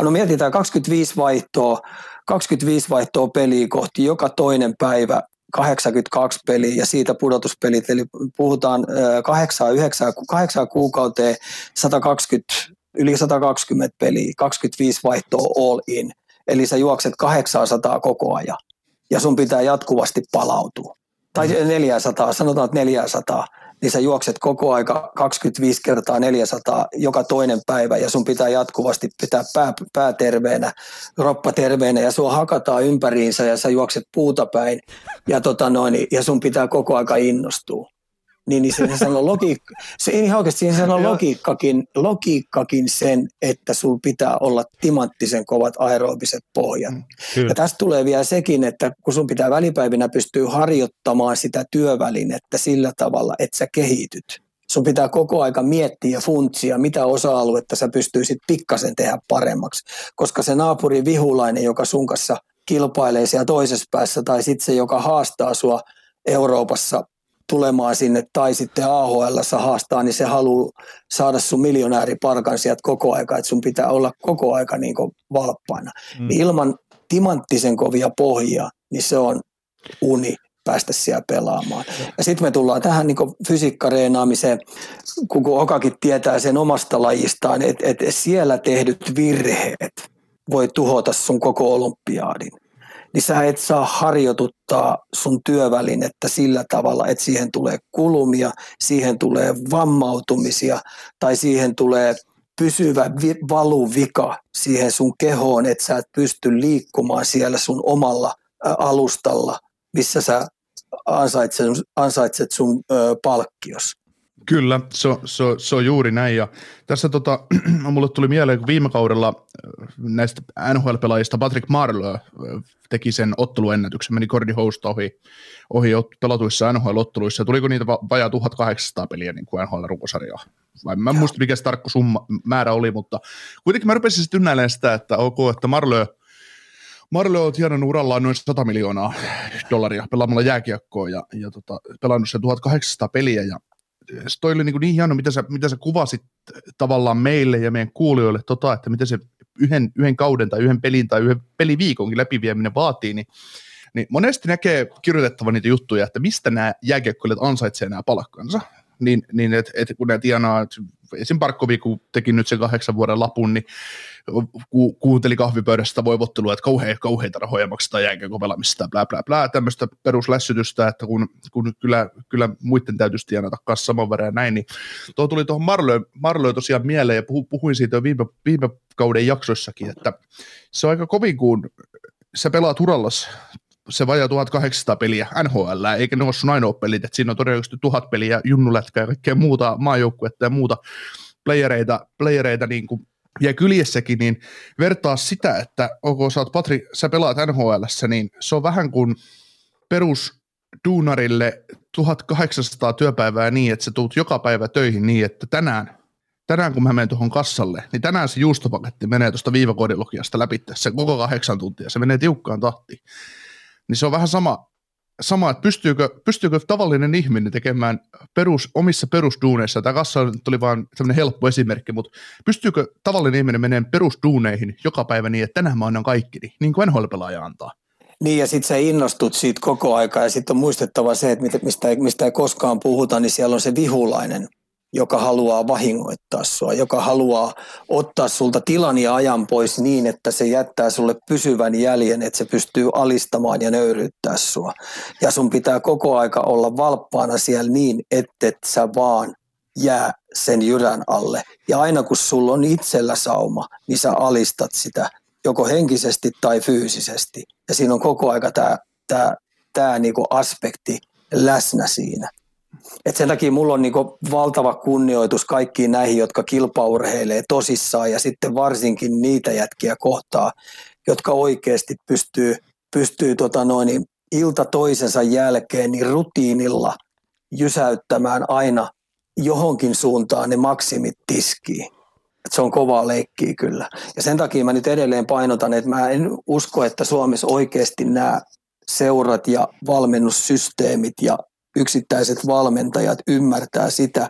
No mietitään 25 vaihtoa, 25 vaihtoa peliä kohti joka toinen päivä 82 peliä ja siitä pudotuspelit, eli puhutaan 8, 9, 8 kuukauteen 120, yli 120 peliä, 25 vaihtoa all in – Eli sä juokset 800 koko ajan ja sun pitää jatkuvasti palautua. Tai 400, sanotaan, että 400, niin sä juokset koko aika 25 kertaa 400 joka toinen päivä ja sun pitää jatkuvasti pitää pää, pää terveenä, roppa terveenä ja sua hakataan ympäriinsä ja sä juokset puuta päin. Ja, tota noin, ja sun pitää koko aika innostua niin, niin se sanoo logiikka, se ihan oikeasti siinä sanoo logiikkakin, logiikkakin sen, että sul pitää olla timanttisen kovat aerobiset pohjat. Mm, kyllä. Ja tästä tulee vielä sekin, että kun sun pitää välipäivinä pystyä harjoittamaan sitä työvälinettä sillä tavalla, että sä kehityt. Sun pitää koko aika miettiä ja funtsia, mitä osa-aluetta sä pystyisit pikkasen tehdä paremmaksi. Koska se naapuri vihulainen, joka sun kanssa kilpailee siellä toisessa päässä, tai sitten se, joka haastaa sua Euroopassa tulemaan sinne tai sitten AHL haastaa, niin se haluaa saada sun miljonääriparkan sieltä koko aika, että sun pitää olla koko aika niin valppaina. Mm. Niin ilman timanttisen kovia pohjia, niin se on uni päästä siellä pelaamaan. Ja sitten me tullaan tähän niin fysiikkareenaamiseen, kun Okakin tietää sen omasta lajistaan, että, että siellä tehdyt virheet voi tuhota sun koko olympiaadin niin sä et saa harjoituttaa sun työvälinettä sillä tavalla, että siihen tulee kulumia, siihen tulee vammautumisia tai siihen tulee pysyvä vi- valuvika siihen sun kehoon, että sä et pysty liikkumaan siellä sun omalla alustalla, missä sä ansaitset, ansaitset sun ö, palkkios. Kyllä, se, se, se on juuri näin. Ja tässä tota, mulle tuli mieleen, kun viime kaudella äh, näistä NHL-pelaajista Patrick Marleau äh, teki sen otteluennätyksen, meni Cordy Hosta ohi, ohi pelatuissa NHL-otteluissa. Tuliko niitä vajaa 1800 peliä niin kuin NHL-rukosarjaa? Vai mä en muista, mikä se tarkka summa, määrä oli, mutta kuitenkin mä rupesin sitten ynnäilemään sitä, että ok, että Marleau Marleau on tienannut urallaan noin 100 miljoonaa dollaria pelaamalla jääkiekkoa ja, ja tota, pelannut sen 1800 peliä ja toi oli niin, niin hieno, mitä sä, mitä sä kuvasit tavallaan meille ja meidän kuulijoille, tota, että mitä se yhden, yhden kauden tai yhden pelin tai yhden peliviikonkin läpivieminen vaatii, niin, niin monesti näkee kirjoitettava niitä juttuja, että mistä nämä jääkiekkoilijat ansaitsevat nämä palkkansa niin, niin että et kun ne tienaa, esim. Parkkovi, kun teki nyt sen kahdeksan vuoden lapun, niin ku, kuunteli kahvipöydästä voivottelua, että kauhean, kauheita rahoja maksetaan jääkiekko pelaamista, blä, blä, blä, tämmöistä peruslässytystä, että kun, kun kyllä, kyllä muiden täytyisi tienata kanssa saman verran ja näin, niin tuo tuli tuohon Marloon, Marloon tosiaan mieleen ja puhu, puhuin siitä jo viime, viime kauden jaksoissakin, että se on aika kovin, kun sä pelaat urallas se vajaa 1800 peliä NHL, eikä ne ole sun ainoa pelit, että siinä on todennäköisesti tuhat peliä, junnulätkää ja kaikkea muuta maajoukkuetta ja muuta playereita, playereita niin kuin ja kyljessäkin, niin vertaa sitä, että ok, sä, oot Patri, sä pelaat NHL, niin se on vähän kuin perus duunarille 1800 työpäivää niin, että sä tuut joka päivä töihin niin, että tänään, tänään kun mä menen tuohon kassalle, niin tänään se juustopaketti menee tuosta viivakoodilogiasta läpi se koko kahdeksan tuntia, se menee tiukkaan tahtiin. Niin se on vähän sama, sama että pystyykö, pystyykö tavallinen ihminen tekemään perus, omissa perusduuneissa, tämä kassa tuli vain sellainen helppo esimerkki, mutta pystyykö tavallinen ihminen menemään perusduuneihin joka päivä niin, että tänään mä annan kaikki, niin kuin NHL-pelaaja antaa. Niin ja sitten sä innostut siitä koko aikaa ja sitten on muistettava se, että mistä, mistä ei koskaan puhuta, niin siellä on se vihulainen joka haluaa vahingoittaa sua, joka haluaa ottaa sulta tilan ja ajan pois niin, että se jättää sulle pysyvän jäljen, että se pystyy alistamaan ja nöyryyttää sua. Ja sun pitää koko aika olla valppaana siellä niin, että et sä vaan jää sen jyrän alle. Ja aina kun sulla on itsellä sauma, niin sä alistat sitä joko henkisesti tai fyysisesti. Ja siinä on koko aika tämä tää, tää niinku aspekti läsnä siinä. Et sen takia mulla on niinku valtava kunnioitus kaikkiin näihin, jotka kilpaurheilee tosissaan ja sitten varsinkin niitä jätkiä kohtaa, jotka oikeasti pystyy, pystyy tota noin, ilta toisensa jälkeen niin rutiinilla jysäyttämään aina johonkin suuntaan ne maksimit tiskiin. Et se on kovaa leikkiä kyllä. Ja sen takia mä nyt edelleen painotan, että mä en usko, että Suomessa oikeasti nämä seurat ja valmennussysteemit ja yksittäiset valmentajat ymmärtää sitä,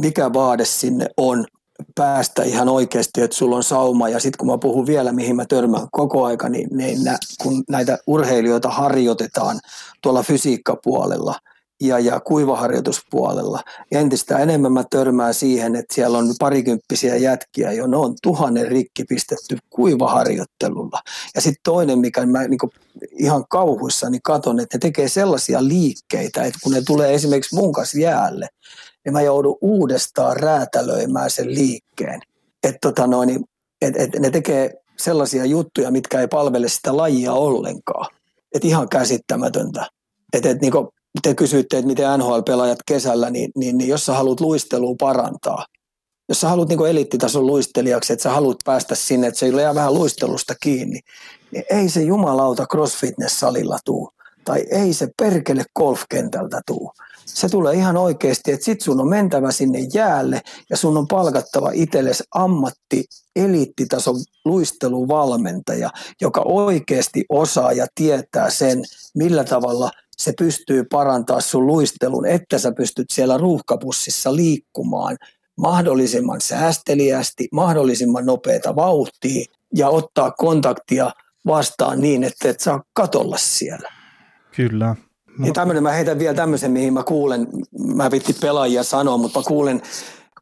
mikä vaade sinne on päästä ihan oikeasti, että sulla on sauma. Ja sitten kun mä puhun vielä, mihin mä törmään koko aika, niin, niin nä, kun näitä urheilijoita harjoitetaan tuolla fysiikkapuolella – ja, ja kuivaharjoituspuolella. Entistä enemmän mä törmään siihen, että siellä on parikymppisiä jätkiä, jo ne on tuhannen rikki pistetty kuivaharjoittelulla. Ja sitten toinen, mikä mä niin ihan kauhuissani katon, että ne tekee sellaisia liikkeitä, että kun ne tulee esimerkiksi mun kanssa jäälle, niin mä joudun uudestaan räätälöimään sen liikkeen. Että tota noin, et, et ne tekee sellaisia juttuja, mitkä ei palvele sitä lajia ollenkaan. Että ihan käsittämätöntä. Että et, niin te kysyitte, että miten NHL-pelaajat kesällä, niin, niin, niin jos sä haluat luistelua parantaa, jos sä haluat niin eliittitason luistelijaksi, että sä haluat päästä sinne, että se ole vähän luistelusta kiinni, niin ei se jumalauta CrossFitness-salilla tuu. Tai ei se perkele golfkentältä tuu. Se tulee ihan oikeasti, että sit sun on mentävä sinne jäälle ja sun on palkattava itsellesi ammatti eliittitason luisteluvalmentaja, joka oikeasti osaa ja tietää sen, millä tavalla se pystyy parantaa sun luistelun, että sä pystyt siellä ruuhkapussissa liikkumaan mahdollisimman säästeliästi, mahdollisimman nopeata vauhtia ja ottaa kontaktia vastaan niin, että et saa katolla siellä. Kyllä. Ja tämmöinen, mä heitän vielä tämmöisen, mihin mä kuulen, mä vitti pelaajia sanoa, mutta mä kuulen,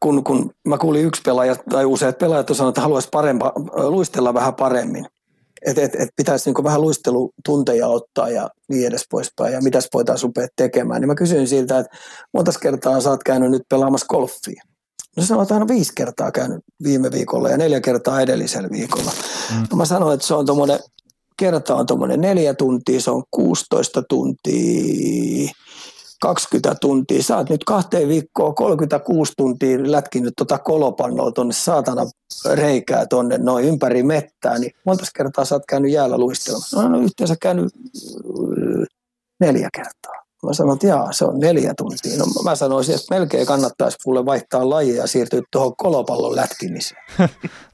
kun, kun mä kuulin yksi pelaaja tai useat pelaajat sanoivat, että haluaisi parempa, luistella vähän paremmin. Että et, et pitäisi niinku vähän luistelutunteja ottaa ja niin edes poispäin, ja mitäs voitaisiin rupea tekemään. Niin mä kysyin siltä, että monta kertaa sä oot käynyt nyt pelaamassa golfia. No sanoin, että hän on viisi kertaa käynyt viime viikolla ja neljä kertaa edellisellä viikolla. Mm. No mä sanoin, että se on tuommoinen, kerta on tuommoinen neljä tuntia, se on 16 tuntia 20 tuntia, sä oot nyt kahteen viikkoon 36 tuntia lätkinyt tuota kolopannoa tuonne saatana reikää tuonne noin ympäri mettää, niin monta kertaa sä oot käynyt jäällä luistelemassa? No, no yhteensä käynyt neljä kertaa. Mä sanoin, että jaa, se on neljä tuntia. No, mä sanoisin, että melkein kannattaisi kuule vaihtaa lajia ja siirtyä tuohon kolopallon lätkimiseen.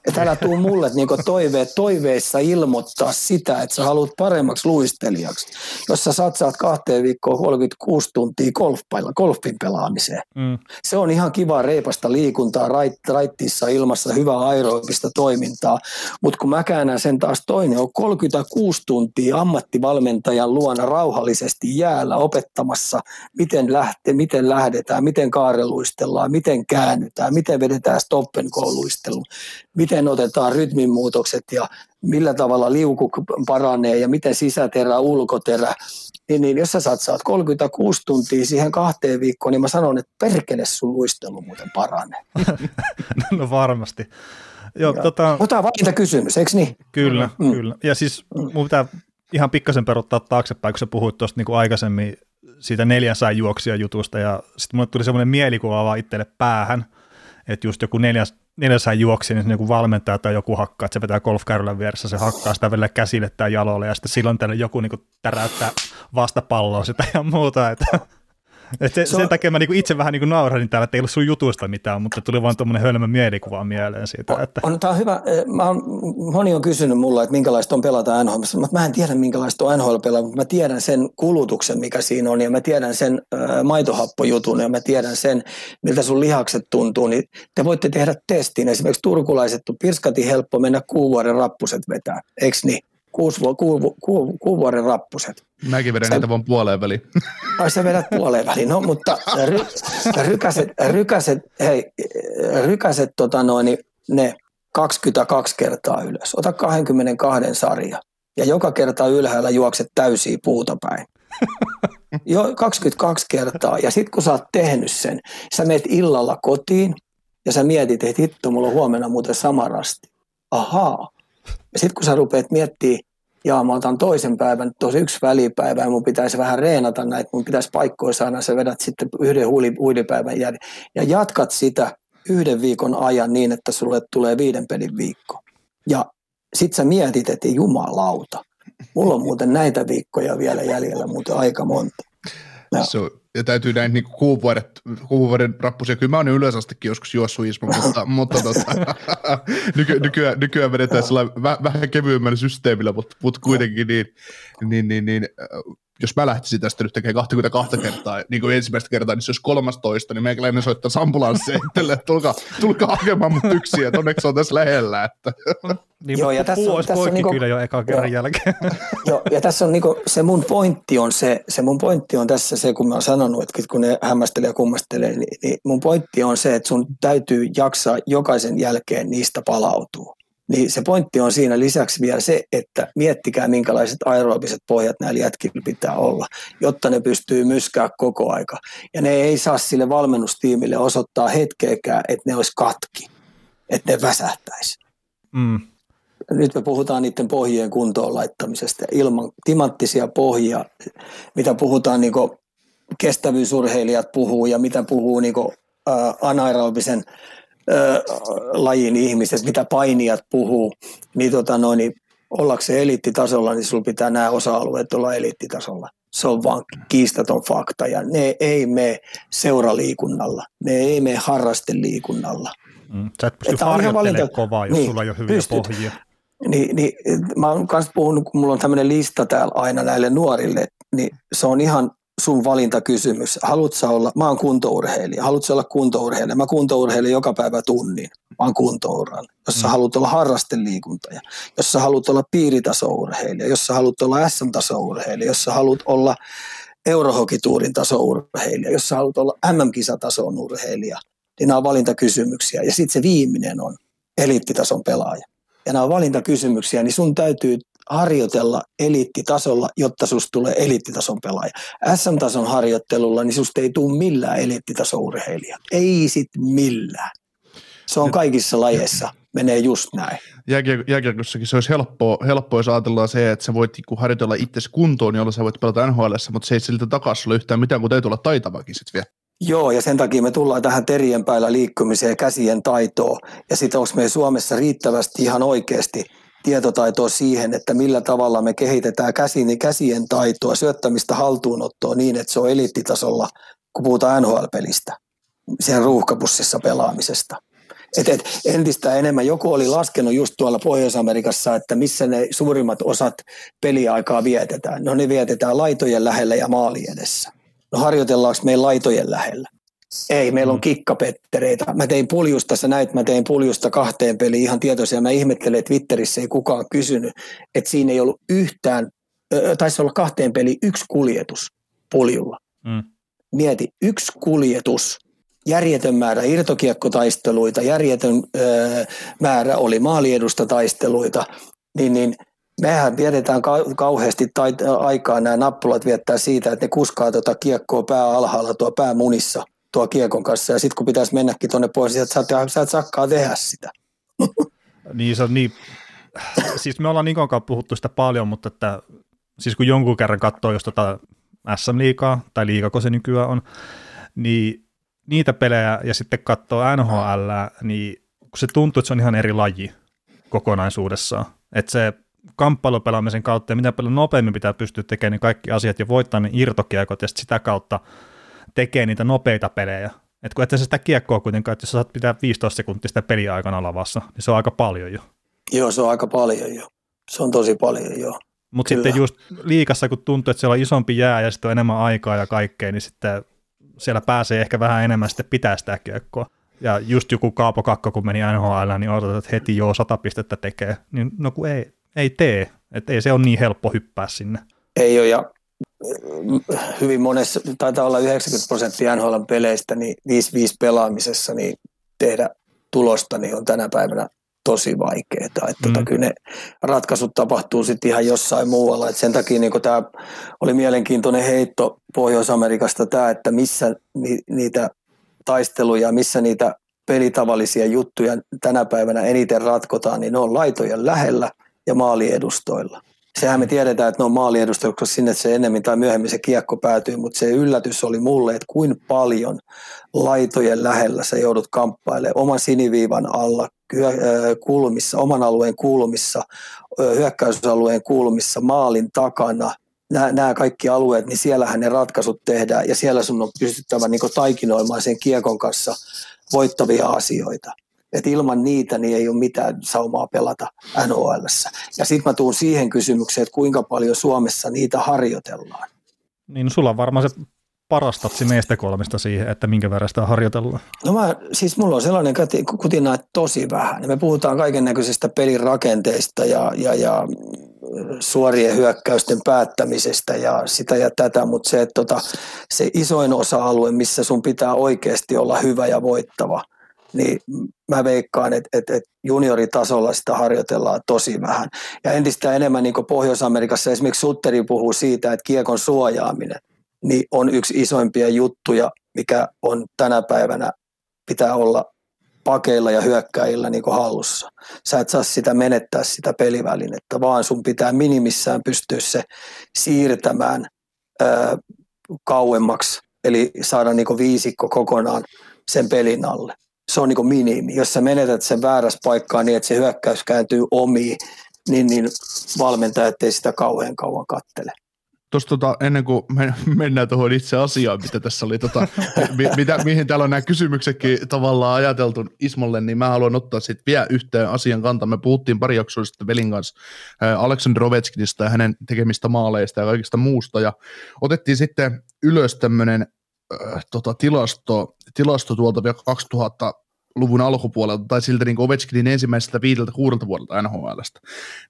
Että älä tuu mulle niin toive, toiveissa ilmoittaa sitä, että sä haluat paremmaksi luistelijaksi, jos sä satsaat kahteen viikkoon 36 tuntia golfpailla, golfin pelaamiseen. Mm. Se on ihan kiva reipasta liikuntaa, rait, raittiissa ilmassa, hyvää aerobista toimintaa, mutta kun mä käännän sen taas toinen, on 36 tuntia ammattivalmentajan luona rauhallisesti jäällä opettamassa, miten, lähte, miten lähdetään, miten kaareluistellaan, miten käännytään, miten vedetään stop and go miten miten otetaan rytminmuutokset ja millä tavalla liuku paranee ja miten sisäterä, ulkoterä. Niin, niin jos sä satsaat 36 tuntia siihen kahteen viikkoon, niin mä sanon, että perkele sun luistelu muuten paranee. no varmasti. Joo, ja, tota... Mutta valinta kysymys, eikö niin? Kyllä, mm. kyllä. Ja siis mun pitää ihan pikkasen peruttaa taaksepäin, kun sä puhuit tuosta niin aikaisemmin siitä neljänsadan juoksia jutusta, ja sitten mulle tuli semmoinen mielikuva vaan itselle päähän, että just joku neljäs, neljäshän juoksi, niin joku valmentaja tai joku hakkaa, että se vetää golfkärrylän vieressä, se hakkaa sitä vielä käsille tai jalolle, ja sitten silloin tällä joku niin täräyttää vastapalloa sitä ja muuta, että et se, se sen takia mä niinku itse vähän niinku naurahdin täällä, että ei ollut sun jutusta mitään, mutta tuli vaan tuommoinen hölmö mielikuva mieleen siitä. Että... On, tämä on hyvä. Eh, mä on, moni on kysynyt mulla, että minkälaista on pelata NHL, mutta mä en tiedä minkälaista on NHL pelata, mutta mä tiedän sen kulutuksen, mikä siinä on, ja mä tiedän sen äh, maitohappojutun, ja mä tiedän sen, miltä sun lihakset tuntuu, niin te voitte tehdä testin. Esimerkiksi turkulaiset on pirskati helppo mennä kuuvuoren rappuset vetää, eikö niin? Kuusi, ku, ku, ku, vuoden rappuset. Mäkin vedän sä, niitä vaan puoleen väliin. Ai sä vedät puoleen väliin, no mutta ry, rykäset, rykäset, hei, rykäset tota noin, ne 22 kertaa ylös. Ota 22 sarja ja joka kerta ylhäällä juokset täysiä puuta päin. Jo 22 kertaa ja sitten kun sä oot tehnyt sen, sä meet illalla kotiin ja sä mietit, että hitto, mulla on huomenna muuten sama rasti. Ahaa, sitten kun sä rupeat miettimään, jaa mä otan toisen päivän, tosi yksi välipäivä ja mun pitäisi vähän reenata näitä, mun pitäisi paikkoja saada, sä vedät sitten yhden huilipäivän jälkeen ja jatkat sitä yhden viikon ajan niin, että sulle tulee viiden pelin viikko. Ja sit sä mietit, että jumalauta, mulla on muuten näitä viikkoja vielä jäljellä muuten aika monta. No. So, ja täytyy näin niin kuuvuodet, kuuvuoden rappusia. Kyllä mä oon yleisastikin joskus juossut Ismo, mutta, mutta tota, nyky, nykyään, nykyään vedetään sellainen vähän kevyemmällä systeemillä, mutta, mutta kuitenkin niin, niin, niin, niin jos mä lähtisin tästä nyt tekemään 22 kertaa, niin kuin ensimmäistä kertaa, niin se olisi 13, niin meikäläinen soittaa ambulanssia itselle, että tulkaa, tulkaa hakemaan mut yksiä, että onneksi on tässä lähellä. Että. Niin, joo, ja tässä on, tässä on niinku, kyllä jo eka kerran joo, jälkeen. Joo, ja tässä on niinku, se mun pointti on se, se mun pointti on tässä se, kun mä oon sanonut, että kun ne hämmästelee ja kummastelee, niin, niin mun pointti on se, että sun täytyy jaksaa jokaisen jälkeen niistä palautua. Niin se pointti on siinä lisäksi vielä se, että miettikää minkälaiset aerobiset pohjat näillä jätkillä pitää olla, jotta ne pystyy myskää koko aika. Ja ne ei saa sille valmennustiimille osoittaa hetkeäkään, että ne olisi katki, että ne väsähtäisi. Mm. Nyt me puhutaan niiden pohjien kuntoon laittamisesta ilman timanttisia pohjia, mitä puhutaan niin kestävyysurheilijat puhuu ja mitä puhuu niin anaerobisen lajin ihmiset, mitä painijat puhuu, niin, tota noin, niin ollakseen eliittitasolla, niin sulla pitää nämä osa-alueet olla eliittitasolla. Se on vaan kiistaton fakta ja ne ei mene seuraliikunnalla, ne ei mene harrasteliikunnalla. Mm, sä et pysty harjoittelemaan kovaa, jos niin, sulla ei ole hyviä pystyt. pohjia. Niin, niin, mä oon myös puhunut, kun mulla on tämmöinen lista täällä aina näille nuorille, niin se on ihan sun valintakysymys. Haluatko olla, mä oon kuntourheilija, haluatko olla kuntourheilija? Mä kuntourheilen joka päivä tunnin, mä oon kuntouran. Jos sä mm. haluat olla harrasteliikuntaja, jos sä haluat olla piiritasourheilija, jos sä haluat olla SM-tasourheilija, jos sä haluat olla Eurohokituurin tasourheilija, jos sä haluat olla MM-kisatason urheilija, niin nämä on valintakysymyksiä. Ja sitten se viimeinen on eliittitason pelaaja. Ja nämä on valintakysymyksiä, niin sun täytyy harjoitella eliittitasolla, jotta susta tulee eliittitason pelaaja. SM-tason harjoittelulla, niin susta ei tule millään eliittitason urheilija. Ei sit millään. Se on kaikissa lajeissa, menee just näin. Jääkiekossakin se olisi helppoa, helppoa, jos ajatellaan se, että sä voit niinku harjoitella itsesi kuntoon, jolla sä voit pelata NHL, mutta se ei siltä takaisin ole yhtään mitään, kun täytyy olla taitavakin sitten vielä. Joo, ja sen takia me tullaan tähän terien päällä liikkumiseen ja käsien taitoon. Ja sitten onko me Suomessa riittävästi ihan oikeasti tietotaitoa siihen, että millä tavalla me kehitetään käsin, käsien taitoa, syöttämistä haltuunottoa niin, että se on eliittitasolla, kun puhutaan NHL-pelistä, sen ruuhkapussissa pelaamisesta. Et, et, entistä enemmän joku oli laskenut just tuolla Pohjois-Amerikassa, että missä ne suurimmat osat peliaikaa vietetään. No ne vietetään laitojen lähellä ja maali edessä. No harjoitellaanko meillä laitojen lähellä? Ei, meillä on mm. kikkapettereitä. Mä tein puljusta, sä näit, mä tein puljusta kahteen peliin ihan tietoisia. Mä ihmettelen, että Twitterissä ei kukaan kysynyt, että siinä ei ollut yhtään, taisi olla kahteen peliin yksi kuljetus puljulla. Mm. Mieti, yksi kuljetus, järjetön määrä irtokiekkotaisteluita, järjetön öö, määrä oli maaliedusta taisteluita, niin, niin – mehän vietetään kauheasti aikaa nämä nappulat viettää siitä, että ne kuskaa tuota kiekkoa pää alhaalla tuo pää munissa tuo kiekon kanssa ja sitten kun pitäisi mennäkin tuonne pois, niin sä, et, sä et sakkaa tehdä sitä. niin se on niin, siis me ollaan Nikon kanssa puhuttu sitä paljon, mutta että siis kun jonkun kerran katsoo jos tota SM-liikaa tai liikako se nykyään on, niin niitä pelejä ja sitten katsoo NHL, niin kun se tuntuu, että se on ihan eri laji kokonaisuudessaan. Että se kamppailupelaamisen kautta ja mitä paljon nopeammin pitää pystyä tekemään niin kaikki asiat ja voittaa ne irtokiekot ja sitä kautta tekee niitä nopeita pelejä. Et kun et sitä kiekkoa kuitenkaan, että jos saat pitää 15 sekuntia sitä peliaikana lavassa, niin se on aika paljon jo. Joo, se on aika paljon jo. Se on tosi paljon jo. Mutta sitten just liikassa, kun tuntuu, että siellä on isompi jää ja sitten on enemmän aikaa ja kaikkea, niin sitten siellä pääsee ehkä vähän enemmän sitten pitää sitä kiekkoa. Ja just joku Kaapo Kakko, kun meni NHL, niin odotat, että heti joo sata pistettä tekee. Niin no kun ei, ei tee. Että ei se ole niin helppo hyppää sinne. Ei ole, ja hyvin monessa, taitaa olla 90 prosenttia NHL peleistä, niin 5-5 pelaamisessa niin tehdä tulosta niin on tänä päivänä tosi vaikeaa. Että mm. tota, kyllä ne ratkaisut tapahtuu sitten ihan jossain muualla. Et sen takia niin tämä oli mielenkiintoinen heitto Pohjois-Amerikasta tämä, että missä ni, niitä taisteluja, missä niitä pelitavallisia juttuja tänä päivänä eniten ratkotaan, niin ne on laitojen lähellä – ja maaliedustoilla. Sehän me tiedetään, että ne on maaliedustoilla, koska sinne se ennemmin tai myöhemmin se kiekko päätyy, mutta se yllätys oli mulle, että kuin paljon laitojen lähellä sä joudut kamppailemaan oman siniviivan alla, kulmissa, oman alueen kulmissa, hyökkäysalueen kulmissa, maalin takana, nämä, nämä kaikki alueet, niin siellähän ne ratkaisut tehdään ja siellä sun on pystyttävä niin taikinoimaan sen kiekon kanssa voittavia asioita että ilman niitä niin ei ole mitään saumaa pelata nhl Ja sitten mä tuun siihen kysymykseen, että kuinka paljon Suomessa niitä harjoitellaan. Niin sulla on varmaan se paras tatsi meistä kolmesta siihen, että minkä verran sitä harjoitellaan? No mä, siis mulla on sellainen kutina, että tosi vähän. Me puhutaan kaiken näköisestä pelin rakenteista ja, ja, ja suorien hyökkäysten päättämisestä ja sitä ja tätä, mutta se, että tota, se isoin osa-alue, missä sun pitää oikeasti olla hyvä ja voittava – niin mä veikkaan, että, että, että junioritasolla sitä harjoitellaan tosi vähän. Ja entistä enemmän niin kuin Pohjois-Amerikassa esimerkiksi Sutteri puhuu siitä, että kiekon suojaaminen niin on yksi isoimpia juttuja, mikä on tänä päivänä pitää olla pakeilla ja hyökkäillä niin kuin hallussa. Sä et saa sitä menettää sitä pelivälinettä, vaan sun pitää minimissään pystyä se siirtämään ö, kauemmaksi, eli saada niin kuin viisikko kokonaan sen pelin alle se on niin minimi. Jos sä menetät sen väärässä paikkaan niin, että se hyökkäys kääntyy omiin, niin, niin valmentajat ei sitä kauhean kauan kattele. Tuossa tota, ennen kuin mennään tuohon itse asiaan, mitä tässä oli, tota, mi, mitä, mihin täällä on nämä kysymyksetkin tavallaan ajateltu Ismolle, niin mä haluan ottaa sitten vielä yhteen asian kantaa. Me puhuttiin pari jaksoa sitten Velin kanssa Aleksandr Ovechkinista ja hänen tekemistä maaleista ja kaikista muusta, ja otettiin sitten ylös tämmöinen äh, tota, tilasto, tilasto tuolta vielä 2000-luvun alkupuolelta, tai siltä niin Ovechkinin ensimmäiseltä viideltä kuudelta vuodelta NHLstä,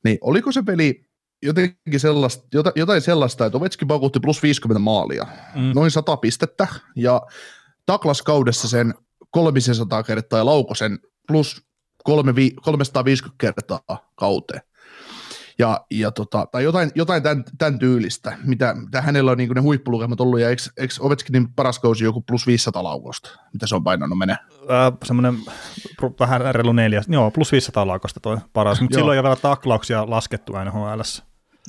niin oliko se peli jotenkin sellaista, jotain sellaista, että Ovechkin pakutti plus 50 maalia, mm. noin 100 pistettä, ja Taklas kaudessa sen 300 kertaa ja Laukosen plus 350 kertaa kauteen. Ja, ja tota, tai jotain, jotain tämän, tämän, tyylistä, mitä, mitä hänellä on niin ne huippulukemat ollut, ja eikö, eikö Ovechkinin paras kausi joku plus 500 laukausta, mitä se on painanut menee? Äh, semmoinen vähän reilu neljä, joo, plus 500 laukausta toi paras, mutta silloin ei ole vielä taklauksia laskettu nhl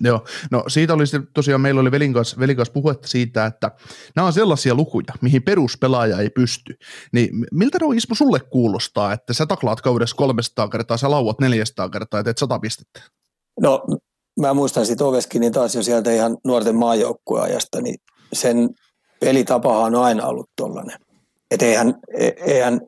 Joo, no siitä oli sitten tosiaan, meillä oli velin kanssa, velin kanssa puhetta siitä, että nämä on sellaisia lukuja, mihin peruspelaaja ei pysty. Niin miltä ne on Ismo sulle kuulostaa, että sä taklaat kaudessa 300 kertaa, sä lauat 400 kertaa ja teet 100 pistettä? No mä muistan sitten Oveskin niin taas jo sieltä ihan nuorten maajoukkueajasta, niin sen pelitapahan on aina ollut tollainen. Että eihän, e, eihän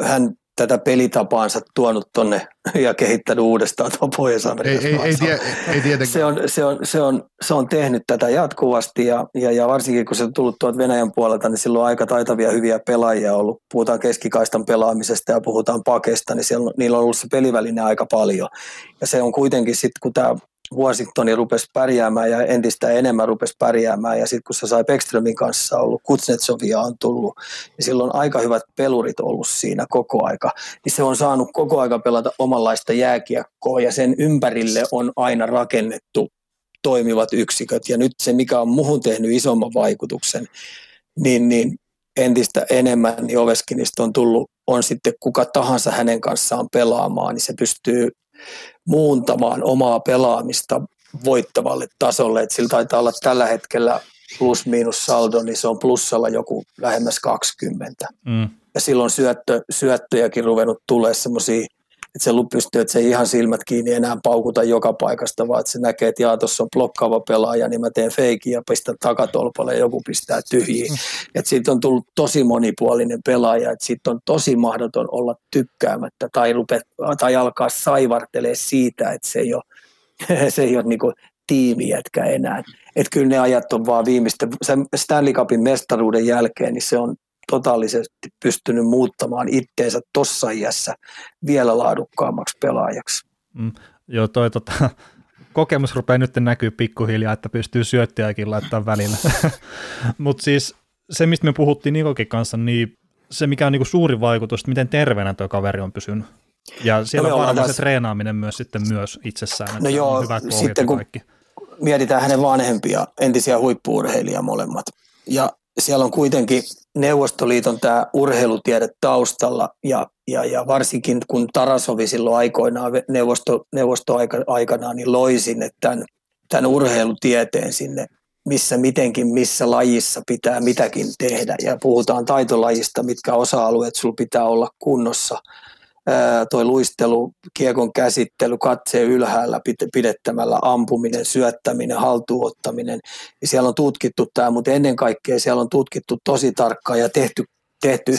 hän tätä pelitapaansa tuonut tonne ja kehittänyt uudestaan tuon pohjois ei, ei, ei, tie, ei tietenkään. Se on, se, on, se, on, se on tehnyt tätä jatkuvasti ja, ja, ja varsinkin kun se on tullut tuolta Venäjän puolelta, niin silloin on aika taitavia hyviä pelaajia ollut. Puhutaan keskikaistan pelaamisesta ja puhutaan pakesta, niin siellä, niillä on ollut se peliväline aika paljon. Ja se on kuitenkin sitten, kun tämä Washingtoni rupesi pärjäämään ja entistä enemmän rupesi pärjäämään. Ja sitten kun se sai Beckströmin kanssa ollut, Kutsnetsovia on tullut, niin silloin aika hyvät pelurit ollut siinä koko aika. Niin se on saanut koko aika pelata omanlaista jääkiekkoa ja sen ympärille on aina rakennettu toimivat yksiköt. Ja nyt se, mikä on muhun tehnyt isomman vaikutuksen, niin, niin entistä enemmän niin Oveskinista on tullut, on sitten kuka tahansa hänen kanssaan pelaamaan, niin se pystyy muuntamaan omaa pelaamista voittavalle tasolle. Et sillä taitaa olla tällä hetkellä plus-miinus saldo, niin se on plussalla joku lähemmäs 20. Mm. Ja silloin syöttö, syöttöjäkin ruvennut tulee semmoisia että se pystyy, että se ei ihan silmät kiinni enää paukuta joka paikasta, vaan että se näkee, että jaa, tuossa on blokkaava pelaaja, niin mä teen feikin ja pistän takatolpalle ja joku pistää tyhjiin. Mm. Että siitä on tullut tosi monipuolinen pelaaja, että siitä on tosi mahdoton olla tykkäämättä tai, rupe, tai alkaa saivartelee siitä, että se ei ole, se ei ole niin tiimijätkä enää. Että kyllä ne ajat on vaan viimeistä, Stanley Cupin mestaruuden jälkeen, niin se on totaalisesti pystynyt muuttamaan itteensä tossa iässä vielä laadukkaammaksi pelaajaksi. Mm, joo, toi tota, kokemus rupeaa nyt näkyy pikkuhiljaa, että pystyy syöttiäkin laittaa välillä. Mutta siis se, mistä me puhuttiin Nikokin kanssa, niin se mikä on niinku suuri vaikutus, että miten terveenä tuo kaveri on pysynyt. Ja siellä no on varmaan se treenaaminen myös sitten myös itsessään. No joo, hyvä sitten kun kaikki. mietitään hänen vanhempia, entisiä huippuurheilijaa molemmat. Ja siellä on kuitenkin Neuvostoliiton tämä urheilutiede taustalla ja, ja, ja varsinkin kun Tarasovi silloin aikoinaan neuvosto, neuvostoaikana niin loi sinne tämän, tämän urheilutieteen sinne, missä mitenkin, missä lajissa pitää mitäkin tehdä. Ja puhutaan taitolajista, mitkä osa-alueet sulla pitää olla kunnossa – toi luistelu, kiekon käsittely, katseen ylhäällä pidettämällä, ampuminen, syöttäminen, haltuottaminen. Ja siellä on tutkittu tämä, mutta ennen kaikkea siellä on tutkittu tosi tarkkaan ja tehty, tehty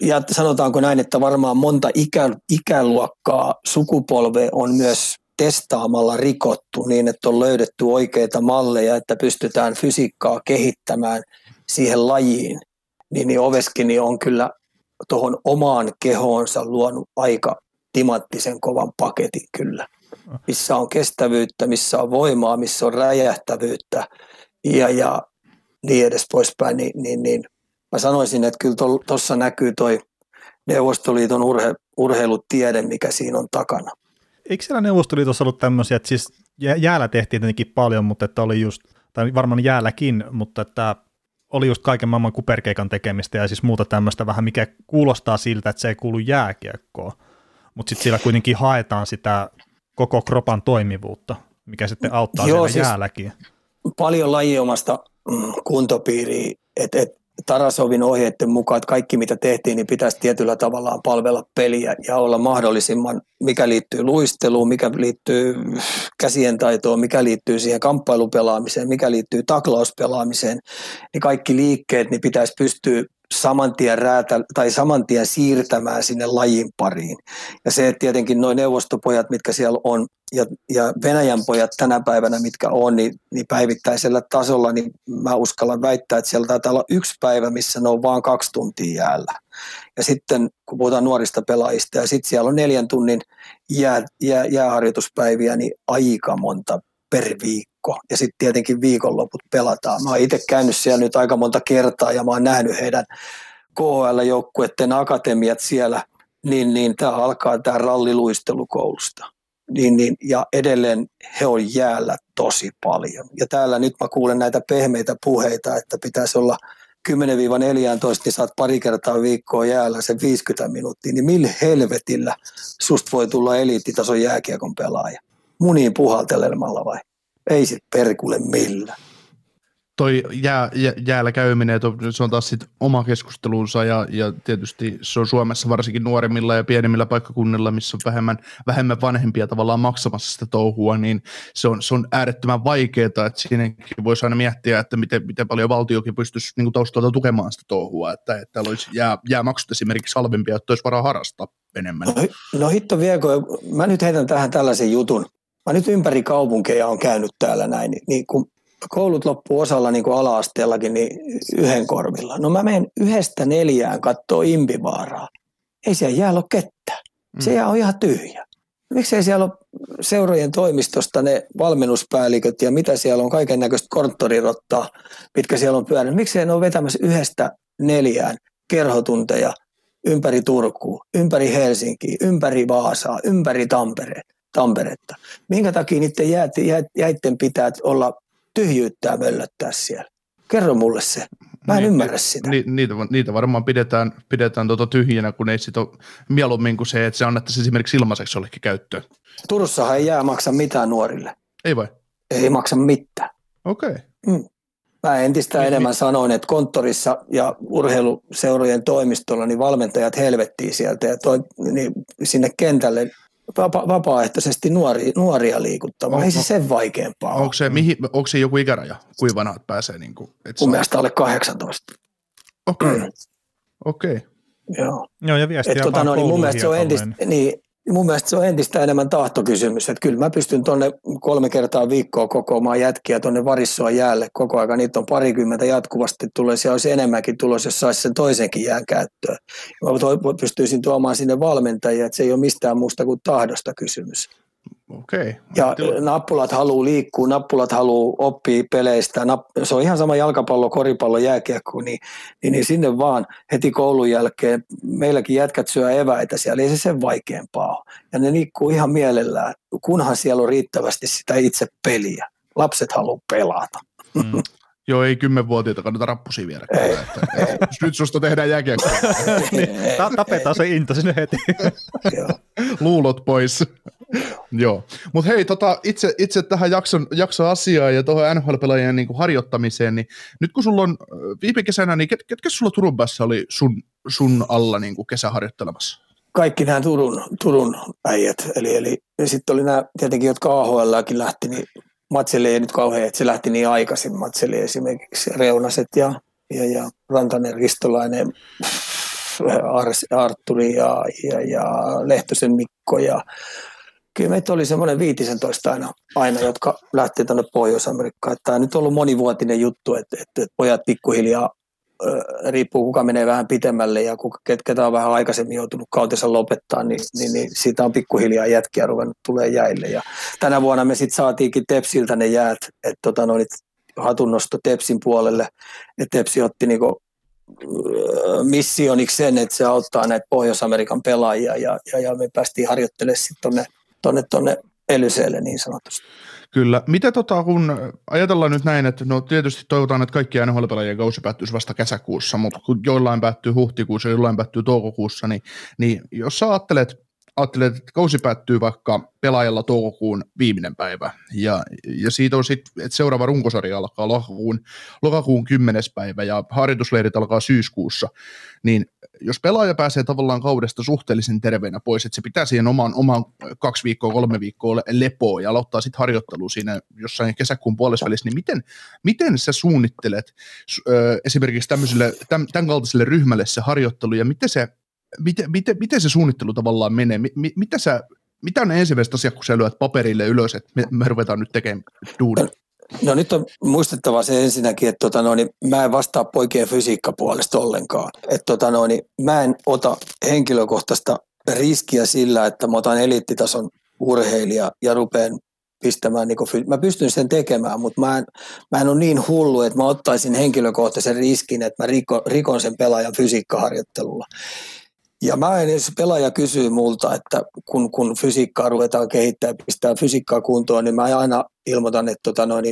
ja sanotaanko näin, että varmaan monta ikä, ikäluokkaa sukupolve on myös testaamalla rikottu niin, että on löydetty oikeita malleja, että pystytään fysiikkaa kehittämään siihen lajiin. Niin, niin Oveskini on kyllä tuohon omaan kehoonsa luonut aika timanttisen kovan paketin kyllä. Missä on kestävyyttä, missä on voimaa, missä on räjähtävyyttä ja, ja niin edes poispäin, niin, niin, niin mä sanoisin, että kyllä tuossa näkyy toi Neuvostoliiton urhe, urheilutiede, mikä siinä on takana. Eikö siellä Neuvostoliitossa ollut tämmöisiä, että siis jäällä tehtiin tietenkin paljon, mutta että oli just, tai varmaan jäälläkin, mutta että oli just kaiken maailman kuperkeikan tekemistä ja siis muuta tämmöistä vähän, mikä kuulostaa siltä, että se ei kuulu jääkiekkoon, mutta sitten siellä kuitenkin haetaan sitä koko kropan toimivuutta, mikä sitten auttaa Joo, siis jäälläkin. Paljon lajiomasta mm, kuntopiiriä, että et, Tarasovin ohjeiden mukaan, että kaikki mitä tehtiin, niin pitäisi tietyllä tavallaan palvella peliä ja olla mahdollisimman, mikä liittyy luisteluun, mikä liittyy käsien taitoon, mikä liittyy siihen kamppailupelaamiseen, mikä liittyy taklauspelaamiseen, niin kaikki liikkeet niin pitäisi pystyä saman tien, räätä, tai saman tien siirtämään sinne lajin pariin. Ja se, että tietenkin nuo neuvostopojat, mitkä siellä on, ja, ja Venäjän pojat tänä päivänä, mitkä on, niin, niin päivittäisellä tasolla, niin mä uskallan väittää, että siellä taitaa olla yksi päivä, missä ne on vain kaksi tuntia jäällä. Ja sitten, kun puhutaan nuorista pelaajista, ja sitten siellä on neljän tunnin jää, jää, jääharjoituspäiviä, niin aika monta per viikko. Ja sitten tietenkin viikonloput pelataan. Mä oon itse käynyt siellä nyt aika monta kertaa ja mä oon nähnyt heidän KHL-joukkueiden akatemiat siellä, niin, niin tämä alkaa tämä ralliluistelukoulusta. niin, niin, ja edelleen he on jäällä tosi paljon. Ja täällä nyt mä kuulen näitä pehmeitä puheita, että pitäisi olla 10-14, niin saat pari kertaa viikkoa jäällä sen 50 minuuttia, niin millä helvetillä susta voi tulla eliittitason jääkiekon pelaaja? Muniin puhaltelemalla vai? Ei sit perkulle millään toi jää, jää, jäällä käyminen, se on taas sit oma keskustelunsa ja, ja tietysti se on Suomessa varsinkin nuoremmilla ja pienemmillä paikkakunnilla, missä on vähemmän, vähemmän vanhempia tavallaan maksamassa sitä touhua, niin se on, se on äärettömän vaikeaa, että siinäkin voisi aina miettiä, että miten, miten paljon valtiokin pystyisi niin taustalta tukemaan sitä touhua, että, että olisi jää, jäämaksut esimerkiksi halvempia, että olisi varaa harrastaa enemmän. No, no hitto vieko, mä nyt heitän tähän tällaisen jutun. Mä nyt ympäri kaupunkeja on käynyt täällä näin, niin, kun koulut loppuu osalla niin kuin ala-asteellakin niin yhden korvilla. No mä menen yhdestä neljään kattoo impivaaraa. Ei siellä jää ole kettä. Se mm. jää on ihan tyhjä. Miksei siellä ole seurojen toimistosta ne valmennuspäälliköt ja mitä siellä on, kaiken näköistä konttorirottaa, mitkä siellä on pyörinyt. Miksei ne ole vetämässä yhdestä neljään kerhotunteja ympäri Turkuun, ympäri Helsinkiä, ympäri Vaasaa, ympäri Tampere, Tamperetta. Minkä takia niiden jäitten pitää olla tyhjyyttää möllöttää siellä. Kerro mulle se. Mä en niin, ymmärrä sitä. Ni, niitä, niitä varmaan pidetään, pidetään tuota tyhjänä, kun ei sit ole mieluummin kuin se, että se annettaisiin esimerkiksi ilmaiseksi jollekin käyttöön. Turussahan ei jää maksa mitään nuorille. Ei vai? Ei maksa mitään. Okei. Okay. Mm. Mä entistä niin, enemmän niin. sanoin, että konttorissa ja urheiluseurojen toimistolla niin valmentajat helvettiin sieltä ja toi, niin sinne kentälle vapa- vapaaehtoisesti nuori, nuoria liikuttamaan. Ei se sen vaikeampaa onko se, mihin, onko se joku ikäraja, kuinka vanhat pääsee? Niin kuin, et Mun mielestä alle 18. Okei. Okay. Mm. Okei. Okay. Joo. Joo, ja viestiä tota, no, niin mun mielestä se on entistä, niin, mun mielestä se on entistä enemmän tahtokysymys, että kyllä mä pystyn tuonne kolme kertaa viikkoa kokoamaan jätkiä tuonne varissoa jäälle koko aika. Niitä on parikymmentä jatkuvasti tulee, siellä olisi enemmänkin tulos, jos saisi sen toisenkin jään käyttöön. Mä pystyisin tuomaan sinne valmentajia, että se ei ole mistään muusta kuin tahdosta kysymys. Okay. Ja nappulat haluaa liikkua, nappulat haluaa oppia peleistä. se on ihan sama jalkapallo, koripallo, jääkiekko, niin, niin, niin, sinne vaan heti koulun jälkeen. Meilläkin jätkät syö eväitä siellä, ei se sen vaikeampaa ole. Ja ne liikkuu ihan mielellään, kunhan siellä on riittävästi sitä itse peliä. Lapset haluaa pelata. Mm. Joo, ei kymmenvuotiaita kannata rappusia viedä. Ei, että, ei. Nyt susta tehdään jääkiekkoa. niin, tapetaan se into sinne heti. Luulot pois. Joo, mutta hei, tota, itse, itse tähän jakson, jakson asiaan ja tuohon NHL-pelaajien niin harjoittamiseen, niin nyt kun sulla on viime kesänä, niin ket, ketkä sulla Turun päässä oli sun, sun alla niin kuin kesäharjoittelemassa? Kaikki nämä Turun, Turun äijät, eli, eli sitten oli nämä tietenkin, jotka AHLkin lähti, niin Matseli ei nyt kauhean, että se lähti niin aikaisin. Matseli esimerkiksi Reunaset ja, ja, ja Rantanen, Ristolainen, Arturi ja, ja, ja Lehtosen Mikko ja kyllä meitä oli semmoinen 15 aina, aina, jotka lähti tuonne Pohjois-Amerikkaan. Tämä on nyt ollut monivuotinen juttu, että, että, että pojat pikkuhiljaa riippuu kuka menee vähän pitemmälle ja kuka, ketä on vähän aikaisemmin joutunut kautensa lopettaa, niin, niin, niin siitä on pikkuhiljaa jätkiä ruvennut tulee jäille. Ja tänä vuonna me sitten saatiinkin Tepsiltä ne jäät, että tota, no, hatunnosto Tepsin puolelle, että Tepsi otti niinku missioniksi sen, että se auttaa näitä Pohjois-Amerikan pelaajia ja, ja, ja me päästiin harjoittelemaan sitten tuonne tonne, tonne Elyseelle niin sanotusti. Kyllä. Mitä tota, kun ajatellaan nyt näin, että no tietysti toivotaan, että kaikki NHL-pelaajien kausi päättyisi vasta kesäkuussa, mutta kun joillain päättyy huhtikuussa ja jollain päättyy toukokuussa, niin, niin jos sä ajattelet ajattelet, että kausi päättyy vaikka pelaajalla toukokuun viimeinen päivä, ja, ja siitä on sitten, että seuraava runkosarja alkaa lokakuun, lokakuun 10. päivä, ja harjoitusleirit alkaa syyskuussa, niin jos pelaaja pääsee tavallaan kaudesta suhteellisen terveenä pois, että se pitää siihen oman, oman kaksi viikkoa, kolme viikkoa lepoa ja aloittaa sitten harjoittelu siinä jossain kesäkuun puolessa välissä, niin miten, miten sä suunnittelet ö, esimerkiksi tämän, tämän kaltaiselle ryhmälle se harjoittelu, ja miten se miten, miten, miten se suunnittelu tavallaan menee? M, mitä, sä, mitä on ne ensimmäiset asiat, kun sä lyöt paperille ylös, että me, me ruvetaan nyt tekemään duunia? No nyt on muistettava se ensinnäkin, että tota noin, mä en vastaa poikien fysiikkapuolesta ollenkaan. Että tota noin, mä en ota henkilökohtaista riskiä sillä, että mä otan eliittitason urheilija ja rupean pistämään, niin kuin, mä pystyn sen tekemään, mutta mä en, mä en ole niin hullu, että mä ottaisin henkilökohtaisen riskin, että mä riko, rikon sen pelaajan fysiikkaharjoittelulla Ja mä en, jos pelaaja kysyy multa, että kun, kun fysiikkaa ruvetaan kehittämään ja pistää fysiikkaa kuntoon, niin mä aina ilmoitan, että, tota noin,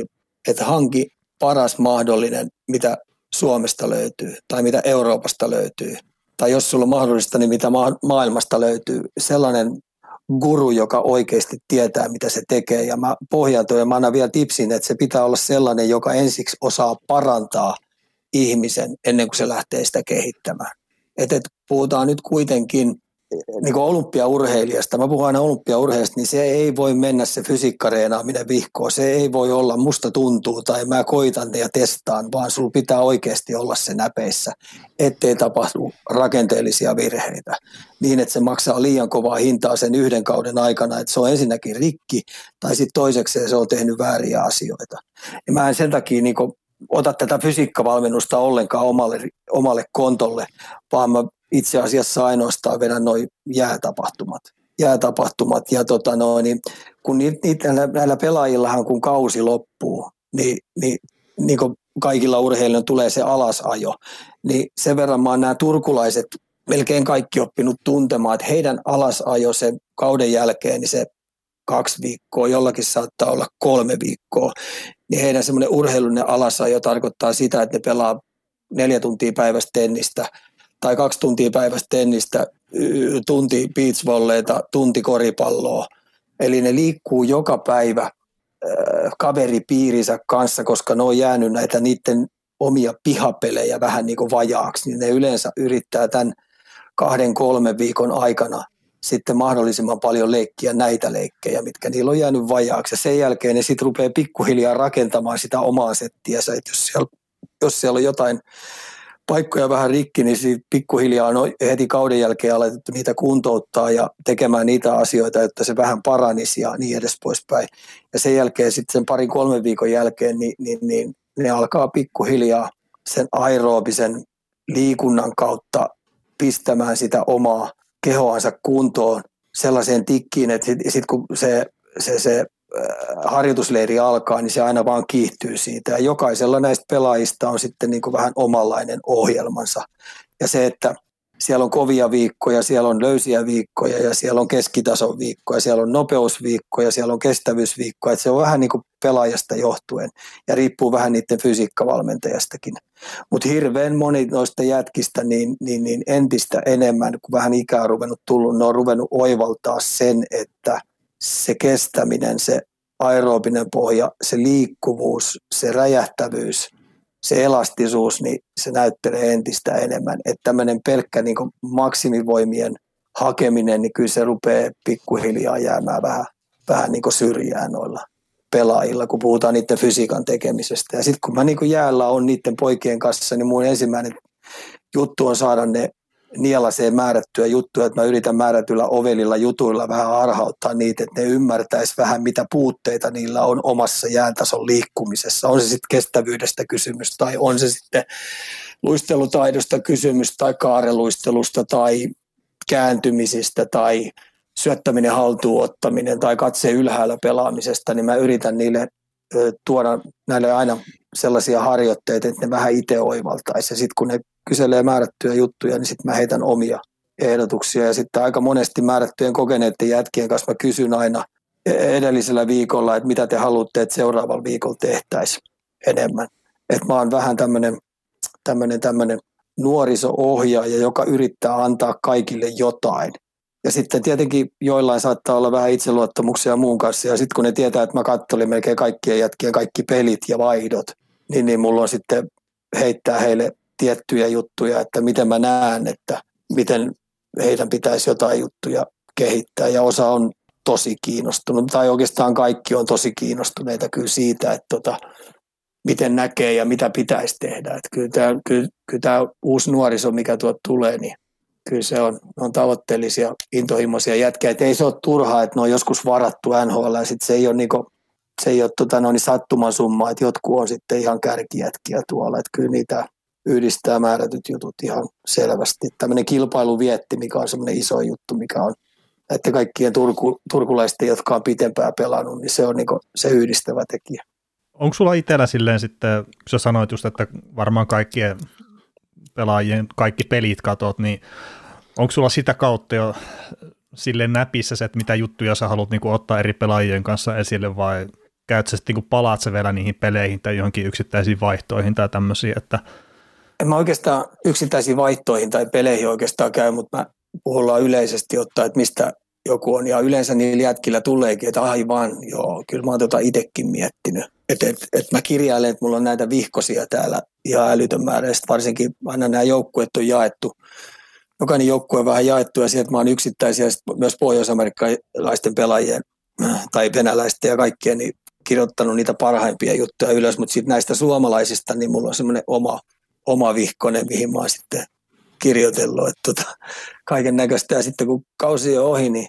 että hanki paras mahdollinen, mitä Suomesta löytyy tai mitä Euroopasta löytyy. Tai jos sulla on mahdollista, niin mitä ma- maailmasta löytyy. Sellainen guru, joka oikeasti tietää, mitä se tekee. Ja mä pohjautun ja mä annan vielä tipsin, että se pitää olla sellainen, joka ensiksi osaa parantaa ihmisen ennen kuin se lähtee sitä kehittämään. Et, et puhutaan nyt kuitenkin niin kuin olympiaurheilijasta, mä puhun aina olympiaurheilijasta, niin se ei voi mennä se fysiikkareenaaminen vihkoon. Se ei voi olla musta tuntuu tai mä koitan ja testaan, vaan sulla pitää oikeasti olla se näpeissä, ettei tapahdu rakenteellisia virheitä. Niin, että se maksaa liian kovaa hintaa sen yhden kauden aikana, että se on ensinnäkin rikki tai sitten toiseksi se on tehnyt vääriä asioita. Ja mä en sen takia niin ota tätä fysiikkavalmennusta ollenkaan omalle, omalle kontolle, vaan mä itse asiassa ainoastaan vedän noin jäätapahtumat. jäätapahtumat. Ja tota noin, niin kun niitä, näillä pelaajillahan kun kausi loppuu, niin, niin, niin kuin kaikilla urheilijoilla tulee se alasajo, niin sen verran mä oon nämä turkulaiset melkein kaikki oppinut tuntemaan, että heidän alasajo sen kauden jälkeen, niin se kaksi viikkoa, jollakin saattaa olla kolme viikkoa, niin heidän semmoinen urheilullinen alasajo tarkoittaa sitä, että ne pelaa neljä tuntia päivästä tennistä – tai kaksi tuntia päivästä tennistä, tunti beachvolleita, tunti koripalloa. Eli ne liikkuu joka päivä kaveripiirinsä kanssa, koska ne on jäänyt näitä niiden omia pihapelejä vähän niin kuin vajaaksi, niin ne yleensä yrittää tämän kahden, kolmen viikon aikana sitten mahdollisimman paljon leikkiä näitä leikkejä, mitkä niillä on jäänyt vajaaksi. Ja sen jälkeen ne sitten rupeaa pikkuhiljaa rakentamaan sitä omaa settiä. Että jos siellä, jos siellä on jotain paikkoja vähän rikki, niin siitä pikkuhiljaa on heti kauden jälkeen alettu niitä kuntouttaa ja tekemään niitä asioita, että se vähän paranisi ja niin edes poispäin. Ja sen jälkeen sitten sen parin kolmen viikon jälkeen, niin, niin, niin ne alkaa pikkuhiljaa sen aerobisen liikunnan kautta pistämään sitä omaa kehoansa kuntoon sellaiseen tikkiin, että sitten sit kun se, se, se harjoitusleiri alkaa, niin se aina vaan kiihtyy siitä. Ja jokaisella näistä pelaajista on sitten niin kuin vähän omanlainen ohjelmansa. Ja se, että siellä on kovia viikkoja, siellä on löysiä viikkoja ja siellä on keskitason viikkoja, siellä on nopeusviikkoja, siellä on kestävyysviikkoja. Että se on vähän niin kuin pelaajasta johtuen ja riippuu vähän niiden fysiikkavalmentajastakin. Mutta hirveän moni noista jätkistä niin, niin, niin entistä enemmän, kun vähän ikää on ruvennut tullut, ne on ruvennut oivaltaa sen, että – se kestäminen, se aerobinen pohja, se liikkuvuus, se räjähtävyys, se elastisuus, niin se näyttelee entistä enemmän. Että tämmöinen pelkkä niin maksimivoimien hakeminen, niin kyllä se rupeaa pikkuhiljaa jäämään vähän, vähän niin syrjään noilla pelaajilla, kun puhutaan niiden fysiikan tekemisestä. Ja sitten kun mä niin jäällä on niiden poikien kanssa, niin mun ensimmäinen juttu on saada ne nielasee määrättyä juttuja, että mä yritän määrätyllä ovelilla jutuilla vähän arhauttaa niitä, että ne ymmärtäisi vähän mitä puutteita niillä on omassa jääntason liikkumisessa. On se sitten kestävyydestä kysymys tai on se sitten luistelutaidosta kysymys tai kaareluistelusta tai kääntymisistä tai syöttäminen, haltuunottaminen tai katseen ylhäällä pelaamisesta, niin mä yritän niille tuoda näille aina sellaisia harjoitteita, että ne vähän itse oivaltaisi. Ja sitten kun ne kyselee määrättyjä juttuja, niin sitten mä heitän omia ehdotuksia. Ja sitten aika monesti määrättyjen kokeneiden jätkien kanssa mä kysyn aina edellisellä viikolla, että mitä te haluatte, että seuraavalla viikolla tehtäisiin enemmän. Että mä oon vähän tämmöinen tämmönen, tämmönen nuoriso-ohjaaja, joka yrittää antaa kaikille jotain. Ja sitten tietenkin joillain saattaa olla vähän itseluottamuksia muun kanssa. Ja sitten kun ne tietää, että mä kattelin melkein kaikkien jätkien kaikki pelit ja vaihdot, niin, niin mulla on sitten heittää heille tiettyjä juttuja, että miten mä näen, että miten heidän pitäisi jotain juttuja kehittää. Ja osa on tosi kiinnostunut, tai oikeastaan kaikki on tosi kiinnostuneita kyllä siitä, että tota, miten näkee ja mitä pitäisi tehdä. Että kyllä, tämä, kyllä, kyllä tämä uusi nuoriso, mikä tuot tulee, niin kyllä se on, on tavoitteellisia, intohimoisia jätkiä. Että ei se ole turhaa, että ne on joskus varattu NHL ja sitten se ei ole, niinku, se ei ole tota, no, niin sattuman summa, että jotkut on sitten ihan kärkijätkiä tuolla. Että kyllä niitä yhdistää määrätyt jutut ihan selvästi. Tämmöinen kilpailuvietti, mikä on semmoinen iso juttu, mikä on että kaikkien turku, turkulaisten, jotka on pitempään pelannut, niin se on niin se yhdistävä tekijä. Onko sulla itsellä silleen sitten, sä sanoit just, että varmaan kaikkien pelaajien kaikki pelit katot, niin onko sulla sitä kautta jo sille näpissä se, että mitä juttuja sä haluat niin ottaa eri pelaajien kanssa esille vai käyt sä sitten, niin palaat sä vielä niihin peleihin tai johonkin yksittäisiin vaihtoihin tai tämmöisiä, että en mä oikeastaan yksittäisiin vaihtoihin tai peleihin oikeastaan käy, mutta mä puhullaan yleisesti ottaa, että mistä joku on. Ja yleensä niillä jätkillä tuleekin, että aivan, joo, kyllä mä oon tota itsekin miettinyt. Että et, et mä kirjailen, että mulla on näitä vihkosia täällä ihan älytön määrä. Ja varsinkin aina nämä joukkueet on jaettu. Jokainen joukkue on vähän jaettu ja sieltä oon yksittäisiä myös pohjois-amerikkalaisten pelaajien tai venäläisten ja kaikkien niin kirjoittanut niitä parhaimpia juttuja ylös, mutta sitten näistä suomalaisista niin mulla on semmoinen oma, oma vihkonen, mihin mä oon sitten kirjoitellut, että tota, kaiken näköistä. Ja sitten kun kausi on ohi, niin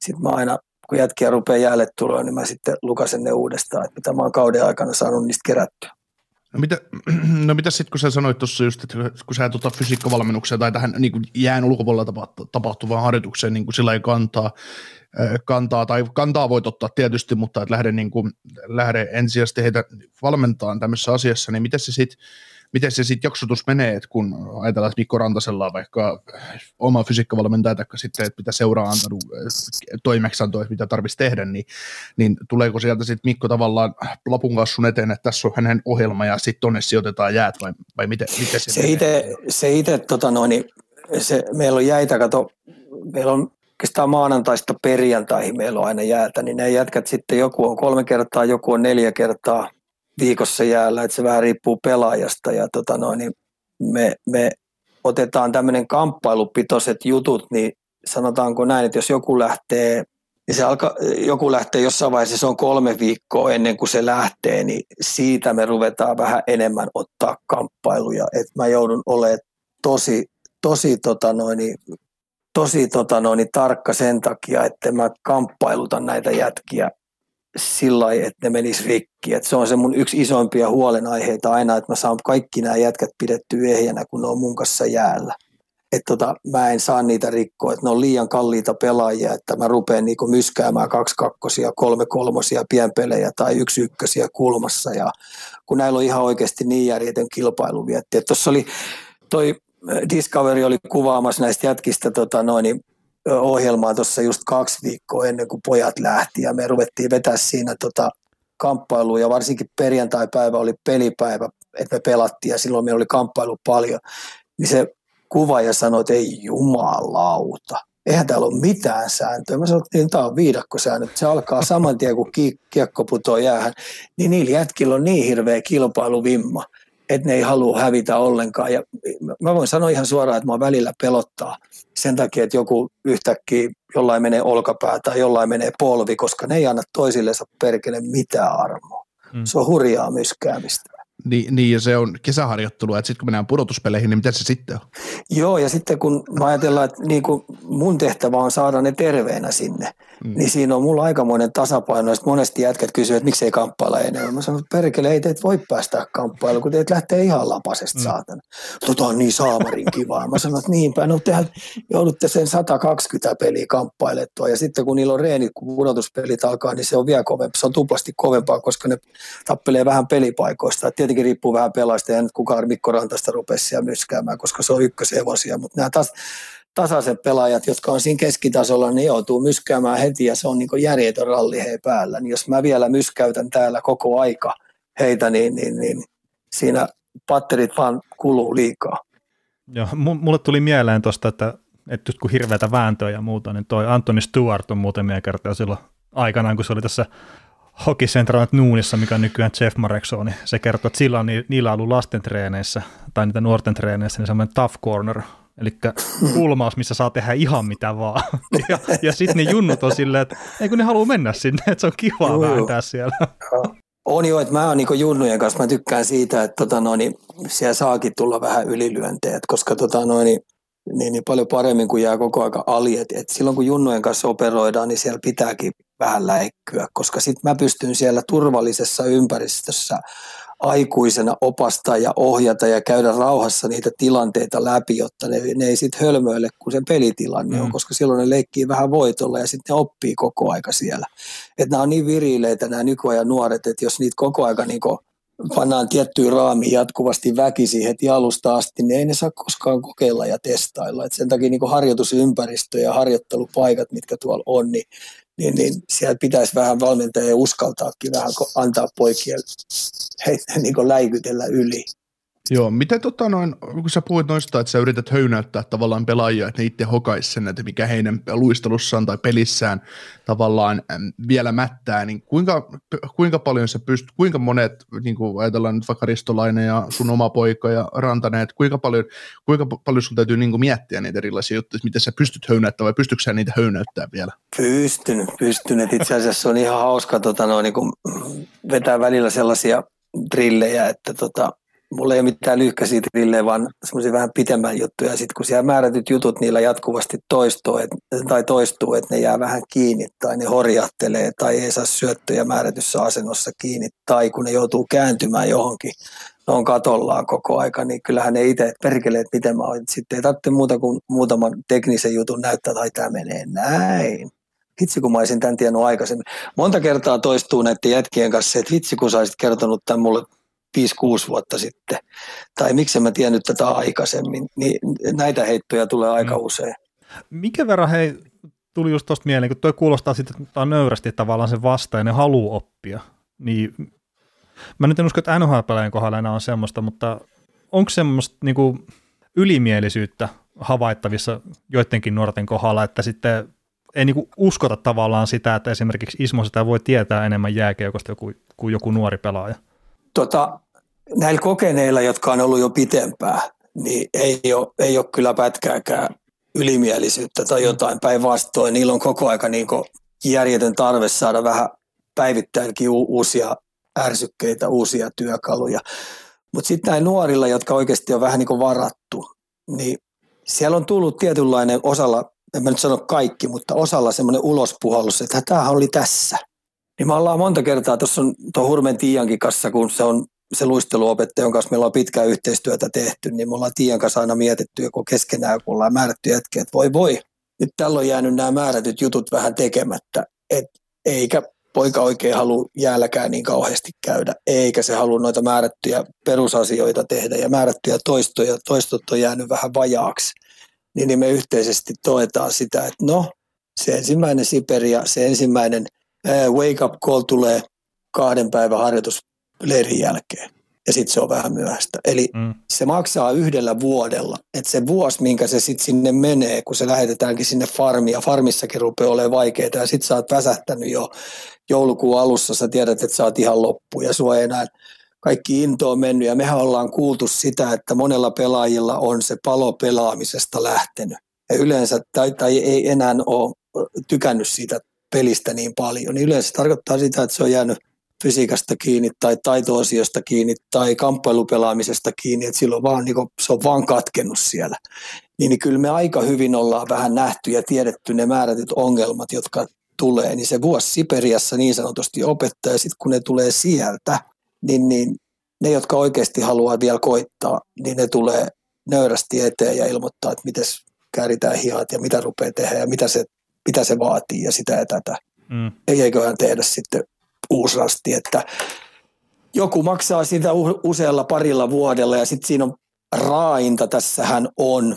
sitten mä aina, kun jätkiä rupeaa jäälle tuloa, niin mä sitten lukasen ne uudestaan, että mitä mä oon kauden aikana saanut niistä kerättyä. No mitä, no mitä sitten, kun sä sanoit tuossa just, että kun sä tuota fysiikkavalmennukseen tai tähän niin kuin jään ulkopuolella tapahtuvaan harjoitukseen niin kuin sillä ei kantaa, kantaa, tai kantaa voit ottaa tietysti, mutta et lähde, niin kuin, lähde ensisijaisesti heitä valmentaan tämmöisessä asiassa, niin miten se sitten miten se sitten jaksotus menee, että kun ajatellaan, että Mikko Rantasella on vaikka oma fysiikkavalmentaja tai sitten, että mitä seuraa antanut toimeksiantoa, mitä tarvitsisi tehdä, niin, niin tuleeko sieltä sitten Mikko tavallaan lapun kassun eteen, että tässä on hänen ohjelma ja sitten tonne sijoitetaan jäät vai, vai miten, miten se, se ite, se itse, tota noin, se, meillä on jäitä, kato, meillä on oikeastaan maanantaista perjantaihin meillä on aina jäätä, niin ne jätkät sitten joku on kolme kertaa, joku on neljä kertaa, viikossa jäällä, että se vähän riippuu pelaajasta ja tota noin, niin me, me otetaan tämmöinen kamppailupitoiset jutut, niin sanotaanko näin, että jos joku lähtee niin se alka, joku lähtee jossain vaiheessa, se on kolme viikkoa ennen kuin se lähtee, niin siitä me ruvetaan vähän enemmän ottaa kamppailuja. että mä joudun olemaan tosi, tosi, tota noin, tosi tota noin, tarkka sen takia, että mä kamppailutan näitä jätkiä sillä lailla, että ne menis rikki. Et se on se mun yksi isoimpia huolenaiheita aina, että mä saan kaikki nämä jätkät pidettyä ehjänä, kun ne on mun kanssa jäällä. Et tota, mä en saa niitä rikkoa, että ne on liian kalliita pelaajia, että mä rupean niinku myskäämään kaksi kakkosia, kolme kolmosia pienpelejä tai yksi ykkösiä kulmassa. Ja kun näillä on ihan oikeasti niin järjetön kilpailu vietti. Tuossa oli toi Discovery oli kuvaamassa näistä jätkistä tota noin, niin ohjelmaa tuossa just kaksi viikkoa ennen kuin pojat lähti ja me ruvettiin vetää siinä tota kamppailuja ja varsinkin perjantai-päivä oli pelipäivä, että me pelattiin ja silloin meillä oli kamppailu paljon, niin se kuvaaja sanoi, että ei jumalauta, eihän täällä ole mitään sääntöä. Mä sanoin, että tämä on viidakkosäännöt. Se alkaa saman tien, kun kiekko putoaa jäähän. Niin niillä jätkillä on niin hirveä kilpailuvimma, että ne ei halua hävitä ollenkaan. Ja mä voin sanoa ihan suoraan, että mä välillä pelottaa sen takia, että joku yhtäkkiä jollain menee olkapää tai jollain menee polvi, koska ne ei anna toisillensa perkele mitään armoa. Mm. Se on hurjaa myskäämistä. Niin, niin ja se on kesäharjoittelu, että sitten kun mennään pudotuspeleihin, niin mitä se sitten on? Joo, ja sitten kun mä ajatellaan, että niin kuin mun tehtävä on saada ne terveenä sinne, mm. niin siinä on mulla aikamoinen tasapaino. Sitten monesti jätkät kysyvät, että miksei kamppailla enemmän. Mä sanon, että perkele, ei teet voi päästä kamppailuun, kun teet lähtee ihan lapasesta, mm. saatana. Tota on niin saamarin kivaa. Mä sanon, että niinpä, no tehän joudutte sen 120 peliä kamppailettua. Ja sitten kun niillä on reenit, kun pudotuspelit alkaa, niin se on vielä kovempi. Se on tuplasti kovempaa, koska ne tappelee vähän pelipaikoista. Et tietenkin riippuu vähän pelaista, ja nyt kukaan Mikko Rantasta rupesi siellä myskäämään, koska se on ykkösevosia. Mutta nämä taas tasaiset pelaajat, jotka on siinä keskitasolla, niin joutuu myskäämään heti ja se on niin järjetön ralli hei päällä. Niin jos mä vielä myskäytän täällä koko aika heitä, niin, niin, niin siinä patterit vaan kuluu liikaa. Joo, mulle tuli mieleen tuosta, että, että kun hirveätä vääntöä ja muuta, niin toi Anthony Stewart on muutamia kertaa silloin aikanaan, kun se oli tässä Hockey Central Nuunissa, mikä on nykyään Jeff Marekso, niin se kertoo, että sillä on, niillä on ollut lasten treeneissä tai niitä nuorten treeneissä niin semmoinen tough corner, eli kulmaus, missä saa tehdä ihan mitä vaan. Ja, ja sitten ne junnut on silleen, että ei kun ne haluaa mennä sinne, että se on kiva Joo. vääntää siellä. On jo, että mä oon niin junnujen kanssa, mä tykkään siitä, että tota noin, niin siellä saakin tulla vähän ylilyönteet, koska tota noin, niin, niin, paljon paremmin kuin jää koko aika ali. Et, et silloin kun junnujen kanssa operoidaan, niin siellä pitääkin vähän läikkyä, koska sitten mä pystyn siellä turvallisessa ympäristössä aikuisena opastaa ja ohjata ja käydä rauhassa niitä tilanteita läpi, jotta ne, ne ei sitten hölmöile, kun se pelitilanne mm. on, koska silloin ne leikkii vähän voitolla ja sitten ne oppii koko aika siellä. Että nämä on niin virileitä nämä nykyajan nuoret, että jos niitä koko aika niin pannaan tiettyyn raamiin jatkuvasti väkisin heti alusta asti, niin ei ne saa koskaan kokeilla ja testailla. Et sen takia niin harjoitusympäristö ja harjoittelupaikat, mitkä tuolla on, niin, niin, niin siellä pitäisi vähän valmentajia uskaltaakin vähän antaa poikien he, niin läikytellä yli. Joo, miten tota noin, kun sä puhuit noista, että sä yrität höynäyttää tavallaan pelaajia, että ne itse hokaisi sen, että mikä heidän luistelussaan tai pelissään tavallaan vielä mättää, niin kuinka, kuinka paljon sä pystyt, kuinka monet, niin kuin ajatellaan nyt vaikka Ristolainen ja sun oma poika ja Rantanen, että kuinka paljon, kuinka paljon sun täytyy niin kuin miettiä niitä erilaisia juttuja, miten sä pystyt höynäyttämään vai pystytkö sä niitä höynäyttää vielä? Pystyn, pystyn, että itse asiassa on ihan hauska tota, no, niin kuin vetää välillä sellaisia drillejä, että tota, mulla ei ole mitään lyhkäisiä trillejä, vaan semmoisia vähän pitemmän juttuja. Sitten kun siellä määrätyt jutut niillä jatkuvasti toistuu, et, tai toistuu, että ne jää vähän kiinni tai ne horjahtelee tai ei saa syöttöjä määrätyssä asennossa kiinni tai kun ne joutuu kääntymään johonkin, ne on katollaan koko aika, niin kyllähän ne itse perkelee, että miten mä oon. Sitten ei tarvitse muuta kuin muutaman teknisen jutun näyttää, että tämä menee näin. Vitsi, kun mä olisin tämän tiennyt aikaisemmin. Monta kertaa toistuu näiden jätkien kanssa, että vitsi, kun sä kertonut tämän mulle 5-6 vuotta sitten, tai miksi mä tiennyt tätä aikaisemmin, niin näitä heittoja tulee aika mm. usein. Mikä verran hei, tuli just tuosta mieleen, kun toi kuulostaa sitten, että tämä on nöyrästi tavallaan se vasta ja ne haluaa oppia, niin mä nyt en usko, että NHL-pelaajien kohdalla enää on semmoista, mutta onko semmoista niin kuin ylimielisyyttä havaittavissa joidenkin nuorten kohdalla, että sitten ei niin kuin uskota tavallaan sitä, että esimerkiksi Ismo sitä voi tietää enemmän jääkiekosta kuin, kuin joku nuori pelaaja? tota, näillä kokeneilla, jotka on ollut jo pitempään, niin ei ole, ei ole kyllä pätkääkään ylimielisyyttä tai jotain päinvastoin. Niillä on koko aika niin järjetön tarve saada vähän päivittäinkin uusia ärsykkeitä, uusia työkaluja. Mutta sitten näin nuorilla, jotka oikeasti on vähän niin kuin varattu, niin siellä on tullut tietynlainen osalla, en mä nyt sano kaikki, mutta osalla semmoinen ulospuhallus, että tämä oli tässä. Niin me ollaan monta kertaa, tuossa on tuon Hurmen Tiiankin kanssa, kun se on se luisteluopettaja, jonka kanssa meillä on pitkää yhteistyötä tehty, niin me ollaan Tiian kanssa aina mietitty joko keskenään, kun ollaan määrätty jätkiä, että voi voi, nyt tällä on jäänyt nämä määrätyt jutut vähän tekemättä, et eikä poika oikein halua jäälläkään niin kauheasti käydä, eikä se halua noita määrättyjä perusasioita tehdä ja määrättyjä toistoja, toistot on jäänyt vähän vajaaksi, niin, niin me yhteisesti toetaan sitä, että no, se ensimmäinen Siperia, se ensimmäinen – wake up call tulee kahden päivän harjoitusleirin jälkeen ja sitten se on vähän myöhäistä. Eli mm. se maksaa yhdellä vuodella. Että se vuosi, minkä se sitten sinne menee, kun se lähetetäänkin sinne farmiin, ja farmissakin rupeaa olemaan vaikeaa, ja sitten sä oot väsähtänyt jo joulukuun alussa, sä tiedät, että sä oot ihan loppu, ja sua ei enää kaikki into on mennyt, ja mehän ollaan kuultu sitä, että monella pelaajilla on se palo pelaamisesta lähtenyt. Ja yleensä, tai, tai ei enää ole tykännyt siitä pelistä niin paljon, niin yleensä tarkoittaa sitä, että se on jäänyt fysiikasta kiinni tai taito-osiosta kiinni tai kamppailupelaamisesta kiinni, että silloin vaan, niin kuin, se on vaan katkennut siellä. Niin, niin kyllä me aika hyvin ollaan vähän nähty ja tiedetty ne määrätyt ongelmat, jotka tulee, niin se vuosi Siperiassa niin sanotusti opettaa ja sitten kun ne tulee sieltä, niin, niin ne, jotka oikeasti haluaa vielä koittaa, niin ne tulee nöyrästi eteen ja ilmoittaa, että miten kääritään hihat ja mitä rupeaa tehdä ja mitä se mitä se vaatii ja sitä ja tätä. Mm. Eiköhän tehdä sitten uusrasti, että joku maksaa sitä usealla parilla vuodella ja sitten siinä on raainta tässähän on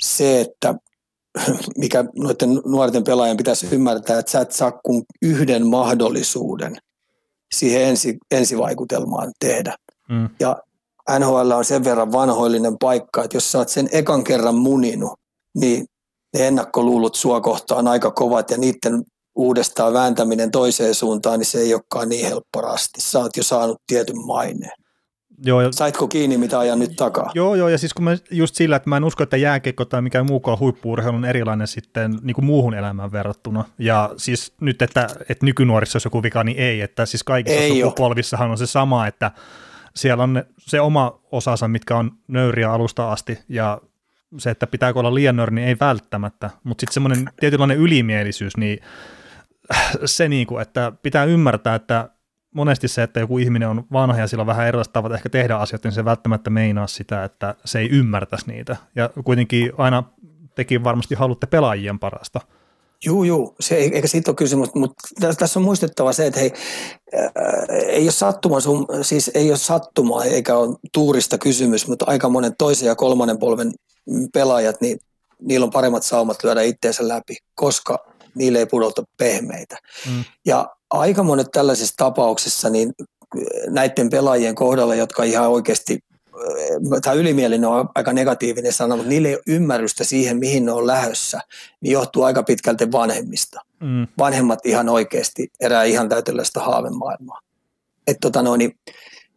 se, että mikä noiden nuorten pelaajien pitäisi ymmärtää, että sä et saa kuin yhden mahdollisuuden siihen ensi, ensivaikutelmaan tehdä. Mm. Ja NHL on sen verran vanhoillinen paikka, että jos sä oot sen ekan kerran muninut, niin ne ennakkoluulut sua kohtaan aika kovat ja niiden uudestaan vääntäminen toiseen suuntaan, niin se ei olekaan niin helppo rasti. Sä oot jo saanut tietyn maineen. Joo, ja, Saitko kiinni, mitä ajan nyt takaa? Joo, joo, ja siis kun mä just sillä, että mä en usko, että jääkiekko tai mikään muukaan huippu on erilainen sitten niin kuin muuhun elämään verrattuna. Ja siis nyt, että, että nykynuorissa olisi joku vika, niin ei, että siis kaikissa ei sukupolvissahan on se sama, että siellä on se oma osansa, mitkä on nöyriä alusta asti, ja se, että pitääkö olla liian nörni, niin ei välttämättä, mutta sitten semmoinen tietynlainen ylimielisyys, niin se niin kuin, että pitää ymmärtää, että monesti se, että joku ihminen on vanha ja sillä on vähän erilaiset tavat ehkä tehdä asioita, niin se välttämättä meinaa sitä, että se ei ymmärtäisi niitä. Ja kuitenkin aina tekin varmasti haluatte pelaajien parasta. Juu, juu, se, eikä siitä ole kysymys, mutta tässä on muistettava se, että hei, ää, ei ole sattuma, sun, siis ei ole sattumaa eikä ole tuurista kysymys, mutta aika monen toisen ja kolmannen polven pelaajat, niin niillä on paremmat saumat lyödä itteensä läpi, koska niille ei pudota pehmeitä. Mm. Ja aika monet tällaisissa tapauksissa, niin näiden pelaajien kohdalla, jotka ihan oikeasti tämä ylimielinen on aika negatiivinen sana, mutta niille ei ole ymmärrystä siihen, mihin ne on lähössä, niin johtuu aika pitkälti vanhemmista. Mm. Vanhemmat ihan oikeasti erää ihan täytellistä haavemaailmaa. Että tota noin, niin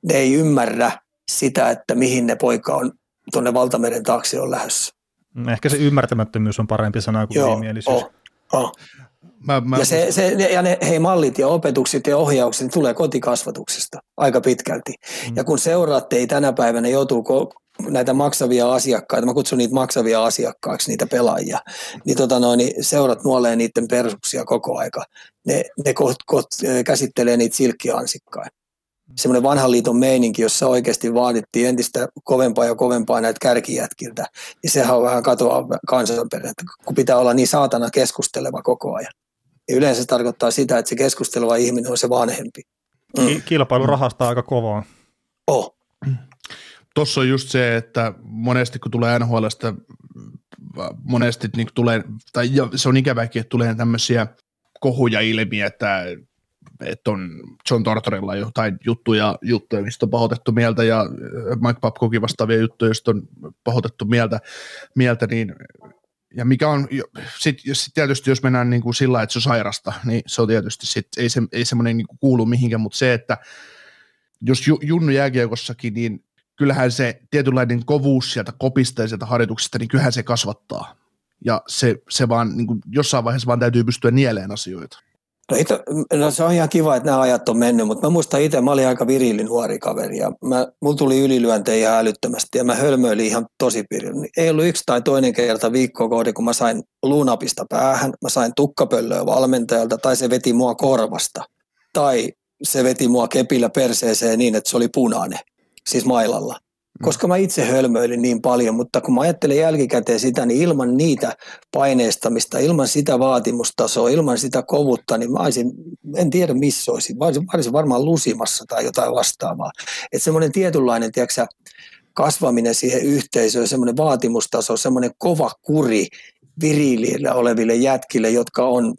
ne ei ymmärrä sitä, että mihin ne poika on tuonne valtameren taakse on lähdössä. Mm, ehkä se ymmärtämättömyys on parempi sana kuin Joo, ylimielisyys. Oh. Mä, mä... Ja, se, se, ja ne hei, mallit ja opetukset ja ohjaukset ne tulee kotikasvatuksesta aika pitkälti. Mm. Ja kun seuraatte ei tänä päivänä joutuu näitä maksavia asiakkaita, mä kutsun niitä maksavia asiakkaiksi, niitä pelaajia, niin, tota noin, niin seurat nuolee niiden persuksia koko aika. Ne, ne ko- ko- käsittelee niitä silkkiansikkain semmoinen vanhan liiton meininki, jossa oikeasti vaadittiin entistä kovempaa ja kovempaa näitä kärkijätkiltä, niin sehän on vähän katoa kansanperinnettä, kun pitää olla niin saatana keskusteleva koko ajan. Ja yleensä se tarkoittaa sitä, että se keskusteleva ihminen on se vanhempi. Mm. Kilpailu rahastaa aika kovaa. Oh. Tuossa on just se, että monesti kun tulee NHLstä, monesti niin tulee, tai se on ikäväkin, että tulee tämmöisiä kohuja ilmi, että että on John Tortorella jotain juttuja, juttuja, mistä on pahoitettu mieltä, ja Mike Babcockin vastaavia juttuja, joista on pahoitettu mieltä, mieltä niin ja mikä on, sitten sit tietysti jos mennään niin kuin sillä että se on sairasta, niin se on tietysti, sit, ei, se, ei semmoinen niin kuulu mihinkään, mutta se, että jos ju, Junnu jääkiekossakin, niin kyllähän se tietynlainen kovuus sieltä kopista ja sieltä harjoituksesta, niin kyllähän se kasvattaa. Ja se, se vaan, niin kuin jossain vaiheessa vaan täytyy pystyä nieleen asioita. No, ito, no se on ihan kiva, että nämä ajat on mennyt, mutta mä muistan itse, mä olin aika virillin nuori kaveri ja mä, mulla tuli ylilyöntejä älyttömästi ja mä hölmöilin ihan tosi pirin. Ei ollut yksi tai toinen kerta viikkoa kohde, kun mä sain luunapista päähän, mä sain tukkapöllöä valmentajalta tai se veti mua korvasta. Tai se veti mua kepillä perseeseen niin, että se oli punainen, siis mailalla. Mm. koska mä itse hölmöilin niin paljon, mutta kun mä ajattelen jälkikäteen sitä, niin ilman niitä paineistamista, ilman sitä vaatimustasoa, ilman sitä kovutta, niin mä olisin, en tiedä missä olisin, mä olisin, mä olisin varmaan lusimassa tai jotain vastaavaa. Että semmoinen tietynlainen, tiedätkö, kasvaminen siihen yhteisöön, semmoinen vaatimustaso, semmoinen kova kuri virilillä oleville jätkille, jotka on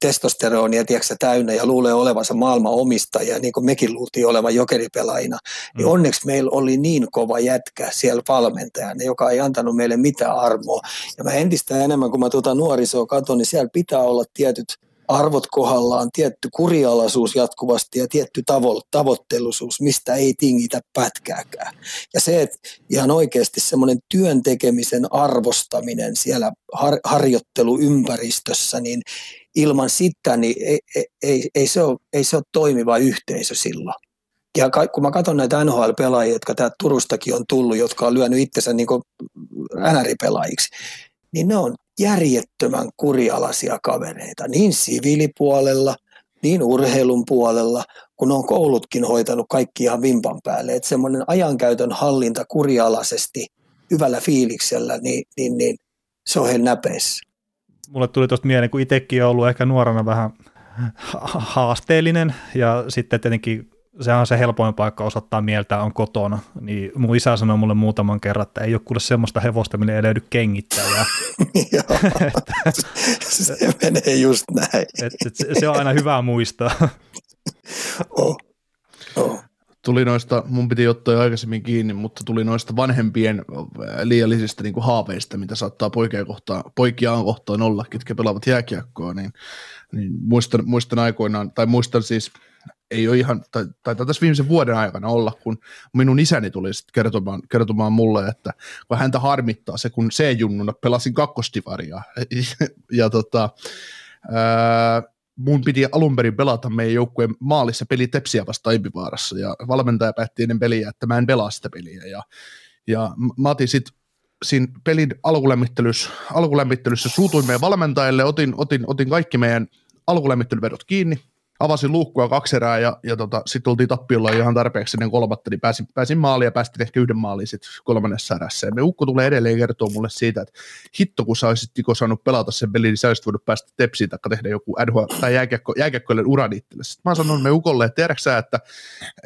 testosteronia tiedätkö, täynnä ja luulee olevansa maailman omistaja, niin kuin mekin luultiin olevan jokeripelaajina, niin mm. onneksi meillä oli niin kova jätkä siellä valmentajana, joka ei antanut meille mitään armoa. Ja mä entistä enemmän, kun mä tuota nuorisoa katson, niin siellä pitää olla tietyt arvot kohdallaan, tietty kurialaisuus jatkuvasti ja tietty tavo- tavoitteellisuus, mistä ei tingitä pätkääkään. Ja se, että ihan oikeasti semmoinen työn tekemisen arvostaminen siellä har- harjoitteluympäristössä, niin ilman sitä niin ei, ei, ei, se ole, ei se ole toimiva yhteisö silloin. Ja kun mä katson näitä NHL-pelaajia, jotka täältä Turustakin on tullut, jotka on lyönyt itsensä niin NR-pelaajiksi, niin ne on järjettömän kurialaisia kavereita niin siviilipuolella, niin urheilun puolella, kun on koulutkin hoitanut kaikki ihan vimpan päälle. Että semmoinen ajankäytön hallinta kurialaisesti, hyvällä fiiliksellä, niin, niin, niin se on heillä näpeissä mulle tuli tuosta mieleen, kun itsekin on ollut ehkä nuorena vähän haasteellinen ja sitten tietenkin se on se helpoin paikka osoittaa mieltä on kotona, niin mun isä sanoi mulle muutaman kerran, että ei ole kuule semmoista hevosta, mille ei löydy kengittäjää. se menee just näin. Et, et, se on aina hyvä muistaa. oh. Oh tuli noista, mun piti ottaa jo aikaisemmin kiinni, mutta tuli noista vanhempien äh, liiallisista niin kuin haaveista, mitä saattaa poikia kohtaan, poikiaan kohtaan olla, ketkä pelaavat jääkiekkoa, niin, niin muistan, muistan aikoinaan, tai muistan siis, ei ole ihan, tai, tai tässä viimeisen vuoden aikana olla, kun minun isäni tuli sitten kertomaan, kertomaan mulle, että kun häntä harmittaa se, kun C-junnuna pelasin kakkostivaria, ja, ja tota, ää, mun piti alun perin pelata meidän joukkueen maalissa peli Tepsiä vastaan Impivaarassa, ja valmentaja päätti ennen peliä, että mä en pelaa sitä peliä, ja, ja mä otin sitten siinä pelin alkulämmittelyssä, alkulämmittelyssä suutuin meidän valmentajille, otin, otin, otin kaikki meidän alkulämmittelyvedot kiinni, avasin luukkua kaksi erää ja, ja tota, sitten oltiin tappiolla ihan tarpeeksi ennen kolmatta, niin pääsin, pääsin maaliin ja päästiin ehkä yhden maaliin sitten kolmannessa erässä. Ja me Ukko tulee edelleen kertoa mulle siitä, että hitto kun sä olisit Tiko saanut pelata sen pelin, niin sä olisit voinut päästä tepsiin tai tehdä joku NHL tai jääkiekko, jääkiekkoille uran. Sitten mä sanoin me Ukolle, että tiedätkö että,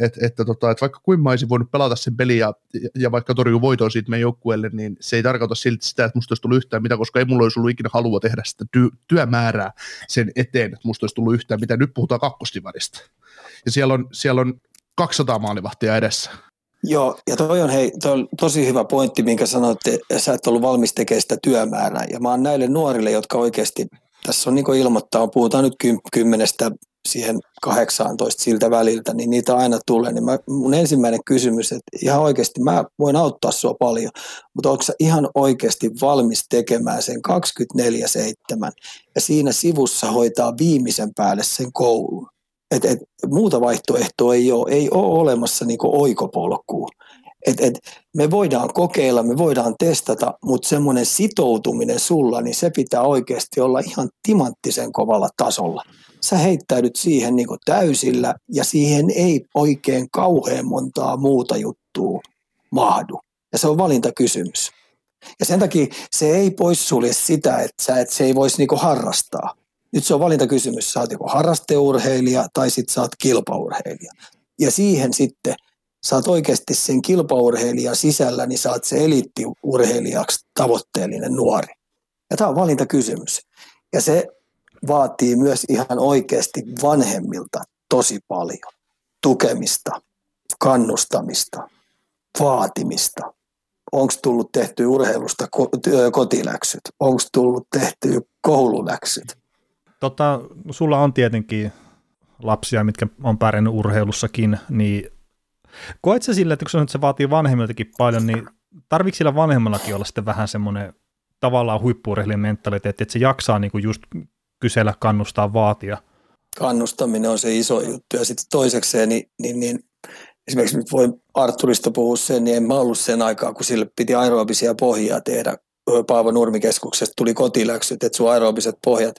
että, että, tota, että vaikka kuin mä olisin voinut pelata sen pelin ja, ja vaikka torjuu voitoa siitä meidän joukkueelle, niin se ei tarkoita silti sitä, että musta olisi tullut yhtään mitä, koska ei mulla olisi ollut ikinä halua tehdä sitä ty- työmäärää sen eteen, että musta olisi tullut yhtään mitä. Nyt puhutaan kakkostivarista. Ja siellä on, siellä on 200 maalivahtia edessä. Joo, ja toi on, hei, toi on tosi hyvä pointti, minkä sanoit, että sä et ollut valmis tekemään sitä työmäärää. Ja mä oon näille nuorille, jotka oikeasti, tässä on niin ilmoittaa, puhutaan nyt kymmenestä siihen 18 siltä väliltä, niin niitä aina tulee. Niin mä, mun ensimmäinen kysymys, että ihan oikeasti mä voin auttaa sua paljon, mutta onko sä ihan oikeasti valmis tekemään sen 24-7 ja siinä sivussa hoitaa viimeisen päälle sen koulun? Et, et, muuta vaihtoehtoa ei ole, ei ole olemassa niin oikopolkua. Et, et, me voidaan kokeilla, me voidaan testata, mutta semmoinen sitoutuminen sulla, niin se pitää oikeasti olla ihan timanttisen kovalla tasolla. Sä heittäydyt siihen niin täysillä ja siihen ei oikein kauhean montaa muuta juttua mahdu. Ja se on valintakysymys. Ja sen takia se ei poissulje sitä, että, sä, että se ei voisi niin harrastaa. Nyt se on valintakysymys, sä oot joko harrasteurheilija tai sitten sä oot kilpaurheilija. Ja siihen sitten sä oot oikeasti sen kilpaurheilijan sisällä, niin sä oot se eliittiurheilijaksi tavoitteellinen nuori. Ja tämä on valintakysymys. Ja se vaatii myös ihan oikeasti vanhemmilta tosi paljon tukemista, kannustamista, vaatimista. Onko tullut tehty urheilusta kotiläksyt? Onko tullut tehty koululäksyt? Tota, sulla on tietenkin lapsia, mitkä on pärjännyt urheilussakin, niin koet sä sille, että kun se vaatii vanhemmiltakin paljon, niin tarvitsetko sillä vanhemmallakin olla sitten vähän semmoinen tavallaan huippuurheilijan mentaliteetti, että se jaksaa niinku just kysellä, kannustaa, vaatia? Kannustaminen on se iso juttu. Ja sitten toisekseen, niin, niin, niin esimerkiksi nyt voi Arturista puhua sen, niin en mä ollut sen aikaa, kun sille piti aerobisia pohjaa tehdä. Paavo Nurmikeskuksesta tuli kotiläksyt, että sun aerobiset pohjat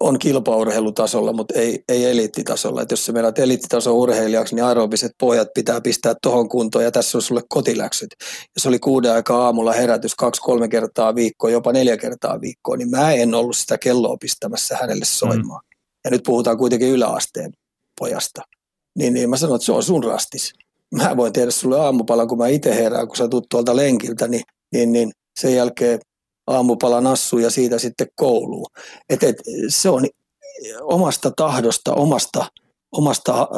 on kilpaurheilutasolla, mutta ei, ei eliittitasolla. Et jos sä menet eliittitason urheilijaksi, niin aerobiset pohjat pitää pistää tuohon kuntoon ja tässä on sulle kotiläksyt. Jos oli kuuden aikaa aamulla herätys kaksi-kolme kertaa viikkoa, jopa neljä kertaa viikkoa, niin mä en ollut sitä kelloa pistämässä hänelle soimaan. Mm. Ja nyt puhutaan kuitenkin yläasteen pojasta. Niin, niin mä sanon, että se on sun rastis. Mä voin tehdä sulle aamupalan, kun mä itse herään, kun sä tulet tuolta lenkiltä, niin, niin, niin sen jälkeen aamupala nassu ja siitä sitten kouluun. Et, et, se on omasta tahdosta, omasta, omasta äh,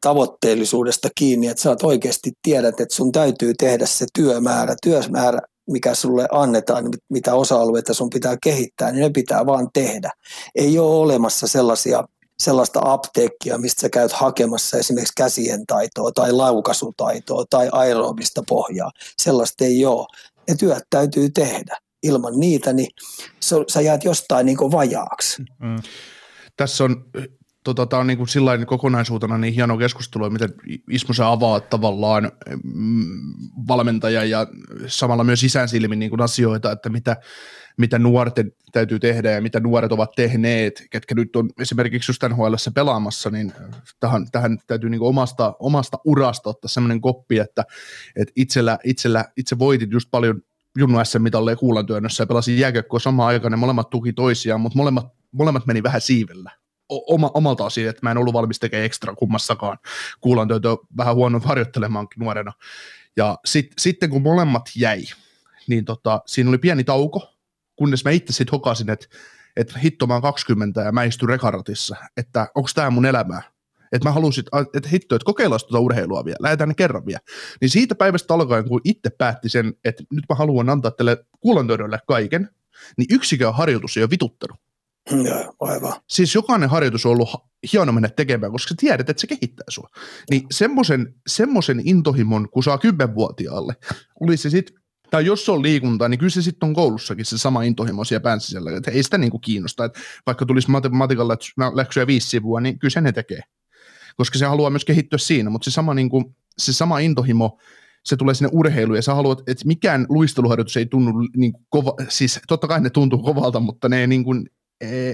tavoitteellisuudesta kiinni, että sä oot oikeasti tiedät, että sun täytyy tehdä se työmäärä, työmäärä, mikä sulle annetaan, mitä osa-alueita sun pitää kehittää, niin ne pitää vaan tehdä. Ei ole olemassa sellaisia sellaista apteekkia, mistä sä käyt hakemassa esimerkiksi käsien taitoa tai laukasutaitoa tai aerobista pohjaa. Sellaista ei ole ne työt täytyy tehdä. Ilman niitä, niin sä jäät jostain niin vajaaksi. Mm. Tässä on tota, tämä on niin kuin sillain kokonaisuutena niin hieno keskustelu, miten Ismo sä avaa tavallaan mm, valmentaja ja samalla myös silmin niin kuin asioita, että mitä, mitä nuorten täytyy tehdä ja mitä nuoret ovat tehneet, ketkä nyt on esimerkiksi just nhl pelaamassa, niin tähän, tähän täytyy niin omasta, omasta urasta ottaa sellainen koppi, että, että itsellä, itsellä, itse voitit just paljon Junnu SM-mitalle kuulantyönnössä ja pelasin jääkiekkoa samaan aikaan, ne molemmat tuki toisiaan, mutta molemmat, molemmat meni vähän siivellä oma, omalta osin, että mä en ollut valmis tekemään ekstra kummassakaan. Kuulan työtä vähän huono harjoittelemaankin nuorena. Ja sit, sitten kun molemmat jäi, niin tota, siinä oli pieni tauko, kunnes mä itse sitten hokasin, että että hitto mä oon 20 ja mä istun rekaratissa, että onko tämä mun elämää. Että mä halusin, että hitto, että kokeillaan tuota urheilua vielä, lähdetään ne kerran vielä. Niin siitä päivästä alkaen, kun itse päätti sen, että nyt mä haluan antaa tälle kuulantöydölle kaiken, niin yksikään harjoitus ei ole vituttanut. Joo, aivan. Siis jokainen harjoitus on ollut hieno mennä tekemään, koska sä tiedät, että se kehittää sua. Niin semmoisen, semmoisen intohimon, kun saa kymmenvuotiaalle, oli se sitten tai jos se on liikuntaa, niin kyllä se sitten on koulussakin se sama intohimo siellä pään sisällä, että ei sitä niinku kiinnosta, että vaikka tulisi matematiikalla läksyä viisi sivua, niin kyllä se ne tekee, koska se haluaa myös kehittyä siinä, mutta se sama, niinku, se sama intohimo, se tulee sinne urheiluun ja sä haluat, että mikään luisteluharjoitus ei tunnu niin kova, siis totta kai ne tuntuu kovalta, mutta ne ei niin kuin,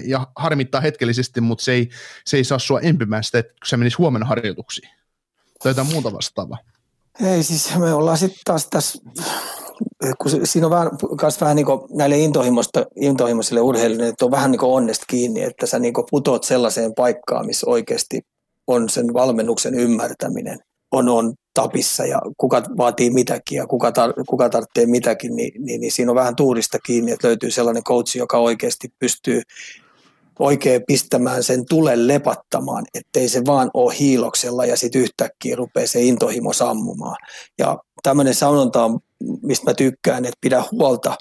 ja harmittaa hetkellisesti, mutta se ei, se ei saa sua empimään sitä, että se menisi huomenna harjoituksiin. Tai jotain muuta vastaavaa. Ei siis, me ollaan sitten taas tässä, kun siinä on vähän, myös vähän niin näille intohimoisille urheilijoille, että on vähän niin onnesta kiinni, että sä niin putoat sellaiseen paikkaan, missä oikeasti on sen valmennuksen ymmärtäminen on, on tapissa ja kuka vaatii mitäkin ja kuka, tar- kuka tarvitsee mitäkin, niin, niin, niin, siinä on vähän tuurista kiinni, että löytyy sellainen coach, joka oikeasti pystyy oikein pistämään sen tulen lepattamaan, ettei se vaan ole hiiloksella ja sitten yhtäkkiä rupeaa se intohimo sammumaan. Ja tämmöinen sanonta on, mistä mä tykkään, että pidä huolta,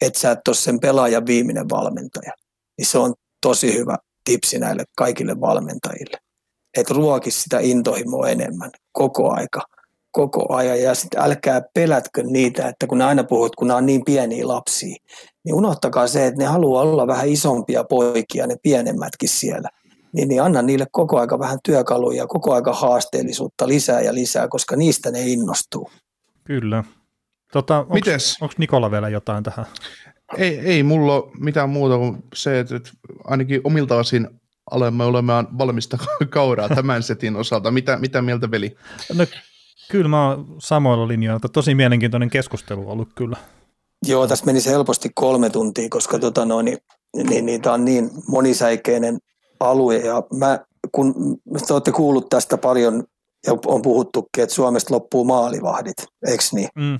että sä et ole sen pelaajan viimeinen valmentaja. Niin se on tosi hyvä tipsi näille kaikille valmentajille. Että ruokisi sitä intohimoa enemmän koko aika koko ajan ja sitten älkää pelätkö niitä, että kun aina puhut, kun nämä on niin pieniä lapsia, niin unohtakaa se, että ne haluaa olla vähän isompia poikia, ne pienemmätkin siellä. Niin, niin anna niille koko aika vähän työkaluja, koko aika haasteellisuutta lisää ja lisää, koska niistä ne innostuu. Kyllä. Tota, Mites? Onko Nikola vielä jotain tähän? Ei, ei mulla ole mitään muuta kuin se, että ainakin omilta osin olemme olemaan valmista kauraa tämän setin osalta. Mitä, mitä mieltä veli? No, kyllä mä oon samoilla linjoilla. Tosi mielenkiintoinen keskustelu ollut kyllä. Joo, tässä menisi helposti kolme tuntia, koska tota no, niin, niin, niin, tämä on niin monisäikeinen alue. Ja mä, kun te olette kuullut tästä paljon ja on puhuttukin, että Suomesta loppuu maalivahdit, eikö niin? Mm.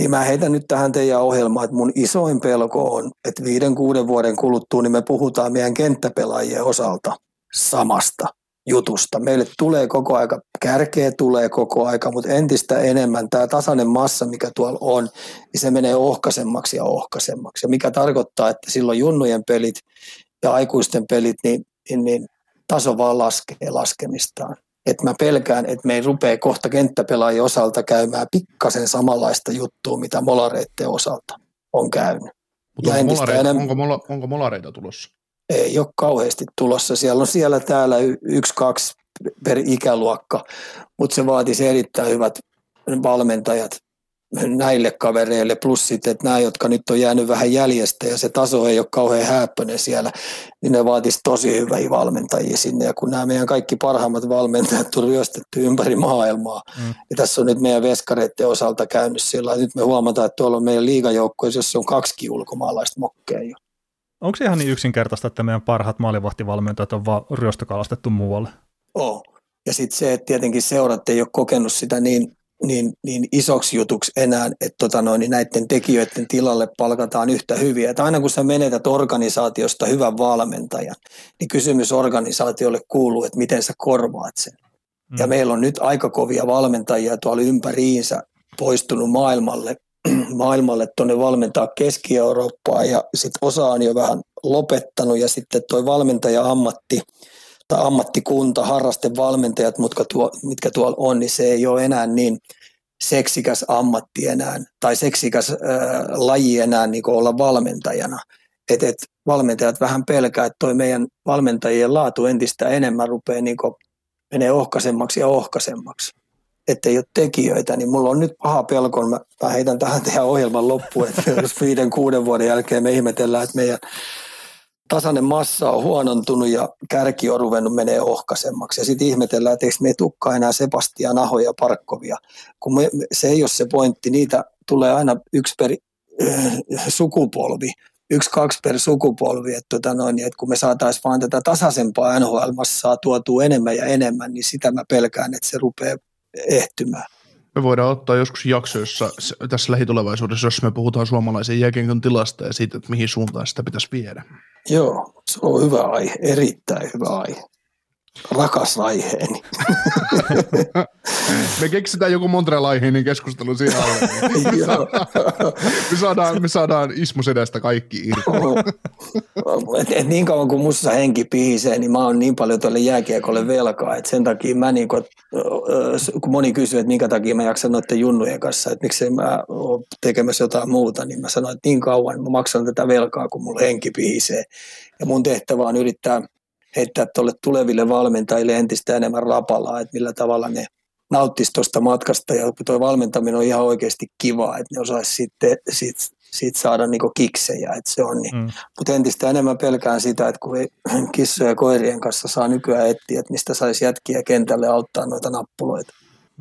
Niin mä heitän nyt tähän teidän ohjelmaan, että mun isoin pelko on, että viiden, kuuden vuoden kuluttua niin me puhutaan meidän kenttäpelaajien osalta samasta jutusta. Meille tulee koko aika, kärkeä tulee koko aika, mutta entistä enemmän tämä tasainen massa, mikä tuolla on, niin se menee ohkaisemmaksi ja ohkaisemmaksi. Ja mikä tarkoittaa, että silloin junnujen pelit ja aikuisten pelit, niin, niin, niin taso vaan laskee laskemistaan. Että mä pelkään, että me ei rupea kohta kenttäpelaajien osalta käymään pikkasen samanlaista juttua, mitä molareiden osalta on käynyt. Mutta onko, molareita, enemmän... onko, mola, onko molareita tulossa? ei ole kauheasti tulossa. Siellä on siellä täällä yksi, kaksi per ikäluokka, mutta se vaatisi erittäin hyvät valmentajat näille kavereille, plus sitten, että nämä, jotka nyt on jäänyt vähän jäljestä ja se taso ei ole kauhean häppöinen siellä, niin ne vaatisi tosi hyviä valmentajia sinne. Ja kun nämä meidän kaikki parhaimmat valmentajat on ryöstetty ympäri maailmaa, mm. ja tässä on nyt meidän veskareiden osalta käynyt sillä nyt me huomataan, että tuolla on meidän liigajoukkoissa, jossa on kaksi ulkomaalaista mokkeja jo. Onko se ihan niin yksinkertaista, että meidän parhaat maalivahtivalmentajat on vaan ryöstökalastettu muualle? Oo. Ja sitten se, että tietenkin seurat ei ole kokenut sitä niin, niin, niin isoksi jutuksi enää, että tota noin, niin näiden tekijöiden tilalle palkataan yhtä hyviä. Että aina kun sä menetät organisaatiosta hyvän valmentajan, niin kysymys organisaatiolle kuuluu, että miten sä korvaat sen. Mm. Ja meillä on nyt aika kovia valmentajia tuolla ympäriinsä poistunut maailmalle maailmalle tuonne valmentaa Keski-Eurooppaa ja sitten osa on jo vähän lopettanut ja sitten tuo valmentaja-ammatti tai ammattikunta, harrastevalmentajat, mitkä, tuo, mitkä tuolla on, niin se ei ole enää niin seksikäs ammatti enää tai seksikäs ää, laji enää niin olla valmentajana. Et, et valmentajat vähän pelkää, että toi meidän valmentajien laatu entistä enemmän rupeaa niin menee ohkaisemmaksi ja ohkaisemmaksi ettei ole tekijöitä, niin mulla on nyt paha pelko, mä, mä heitän tähän tehdä ohjelman loppuun, että jos viiden, kuuden vuoden jälkeen me ihmetellään, että meidän tasainen massa on huonontunut ja kärki on ruvennut menee ohkaisemmaksi. Ja sitten ihmetellään, että eikö me tukkaa enää Sebastian Ahoja ja Parkkovia, kun me, se ei ole se pointti. Niitä tulee aina yksi per äh, sukupolvi, yksi, kaksi per sukupolvi, että, tota noin, että kun me saataisiin vaan tätä tasaisempaa NHL-massaa tuotua enemmän ja enemmän, niin sitä mä pelkään, että se rupeaa ehtymään. Me voidaan ottaa joskus jakso, jossa tässä lähitulevaisuudessa, jos me puhutaan suomalaisen jääkiekon tilasta ja siitä, että mihin suuntaan sitä pitäisi viedä. Joo, se on hyvä aihe, erittäin hyvä aihe rakas aiheeni. me keksitään joku Montreal-aiheinen keskustelu siinä me, saadaan, me, saadaan, me saadaan Ismo Sedästä kaikki irti. et, et niin kauan kuin musta henki pihisee, niin mä oon niin paljon tuolle jääkiekolle velkaa, että sen takia mä niin kun, kun moni kysyy, että minkä takia mä jaksan noiden junnujen kanssa, että miksei mä ole tekemässä jotain muuta, niin mä sanoin, että niin kauan mä maksan tätä velkaa, kun mulla henki pihisee. Ja mun tehtävä on yrittää heittää tuolle tuleville valmentajille entistä enemmän rapalaa, että millä tavalla ne nauttisi tuosta matkasta ja tuo valmentaminen on ihan oikeasti kiva, että ne osaisi sitten sit siitä saada niinku kiksejä, että se on niin. Mm. Mutta entistä enemmän pelkään sitä, että kun ei kissojen ja koirien kanssa saa nykyään etsiä, että mistä saisi jätkiä kentälle auttaa noita nappuloita.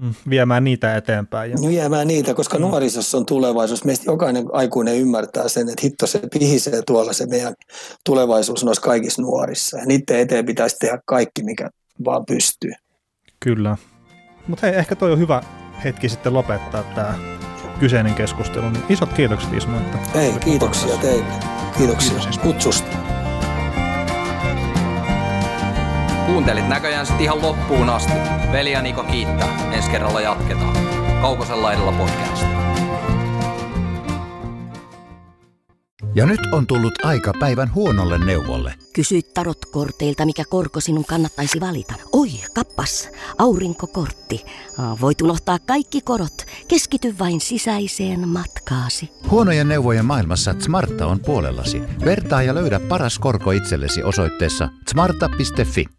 Mm, viemään niitä eteenpäin. Ja... Viemään niitä, koska mm. nuorisossa on tulevaisuus. Meistä jokainen aikuinen ymmärtää sen, että hitto se pihisee tuolla se meidän tulevaisuus noissa kaikissa nuorissa. Ja niiden eteen pitäisi tehdä kaikki, mikä vaan pystyy. Kyllä. Mutta hei, ehkä toi on hyvä hetki sitten lopettaa tämä kyseinen keskustelu. Niin isot kiitokset Ismo. Että Ei, kiitoksia teille. Kiitoksia Kiitos, kutsusta. Kuuntelit näköjään sitten ihan loppuun asti. Veli ja Niko kiittää. Ensi kerralla jatketaan. Kaukosella laidalla podcast. Ja nyt on tullut aika päivän huonolle neuvolle. Kysy tarotkorteilta, mikä korko sinun kannattaisi valita. Oi, kappas, aurinkokortti. Voit unohtaa kaikki korot. Keskity vain sisäiseen matkaasi. Huonojen neuvojen maailmassa Smarta on puolellasi. Vertaa ja löydä paras korko itsellesi osoitteessa smarta.fi.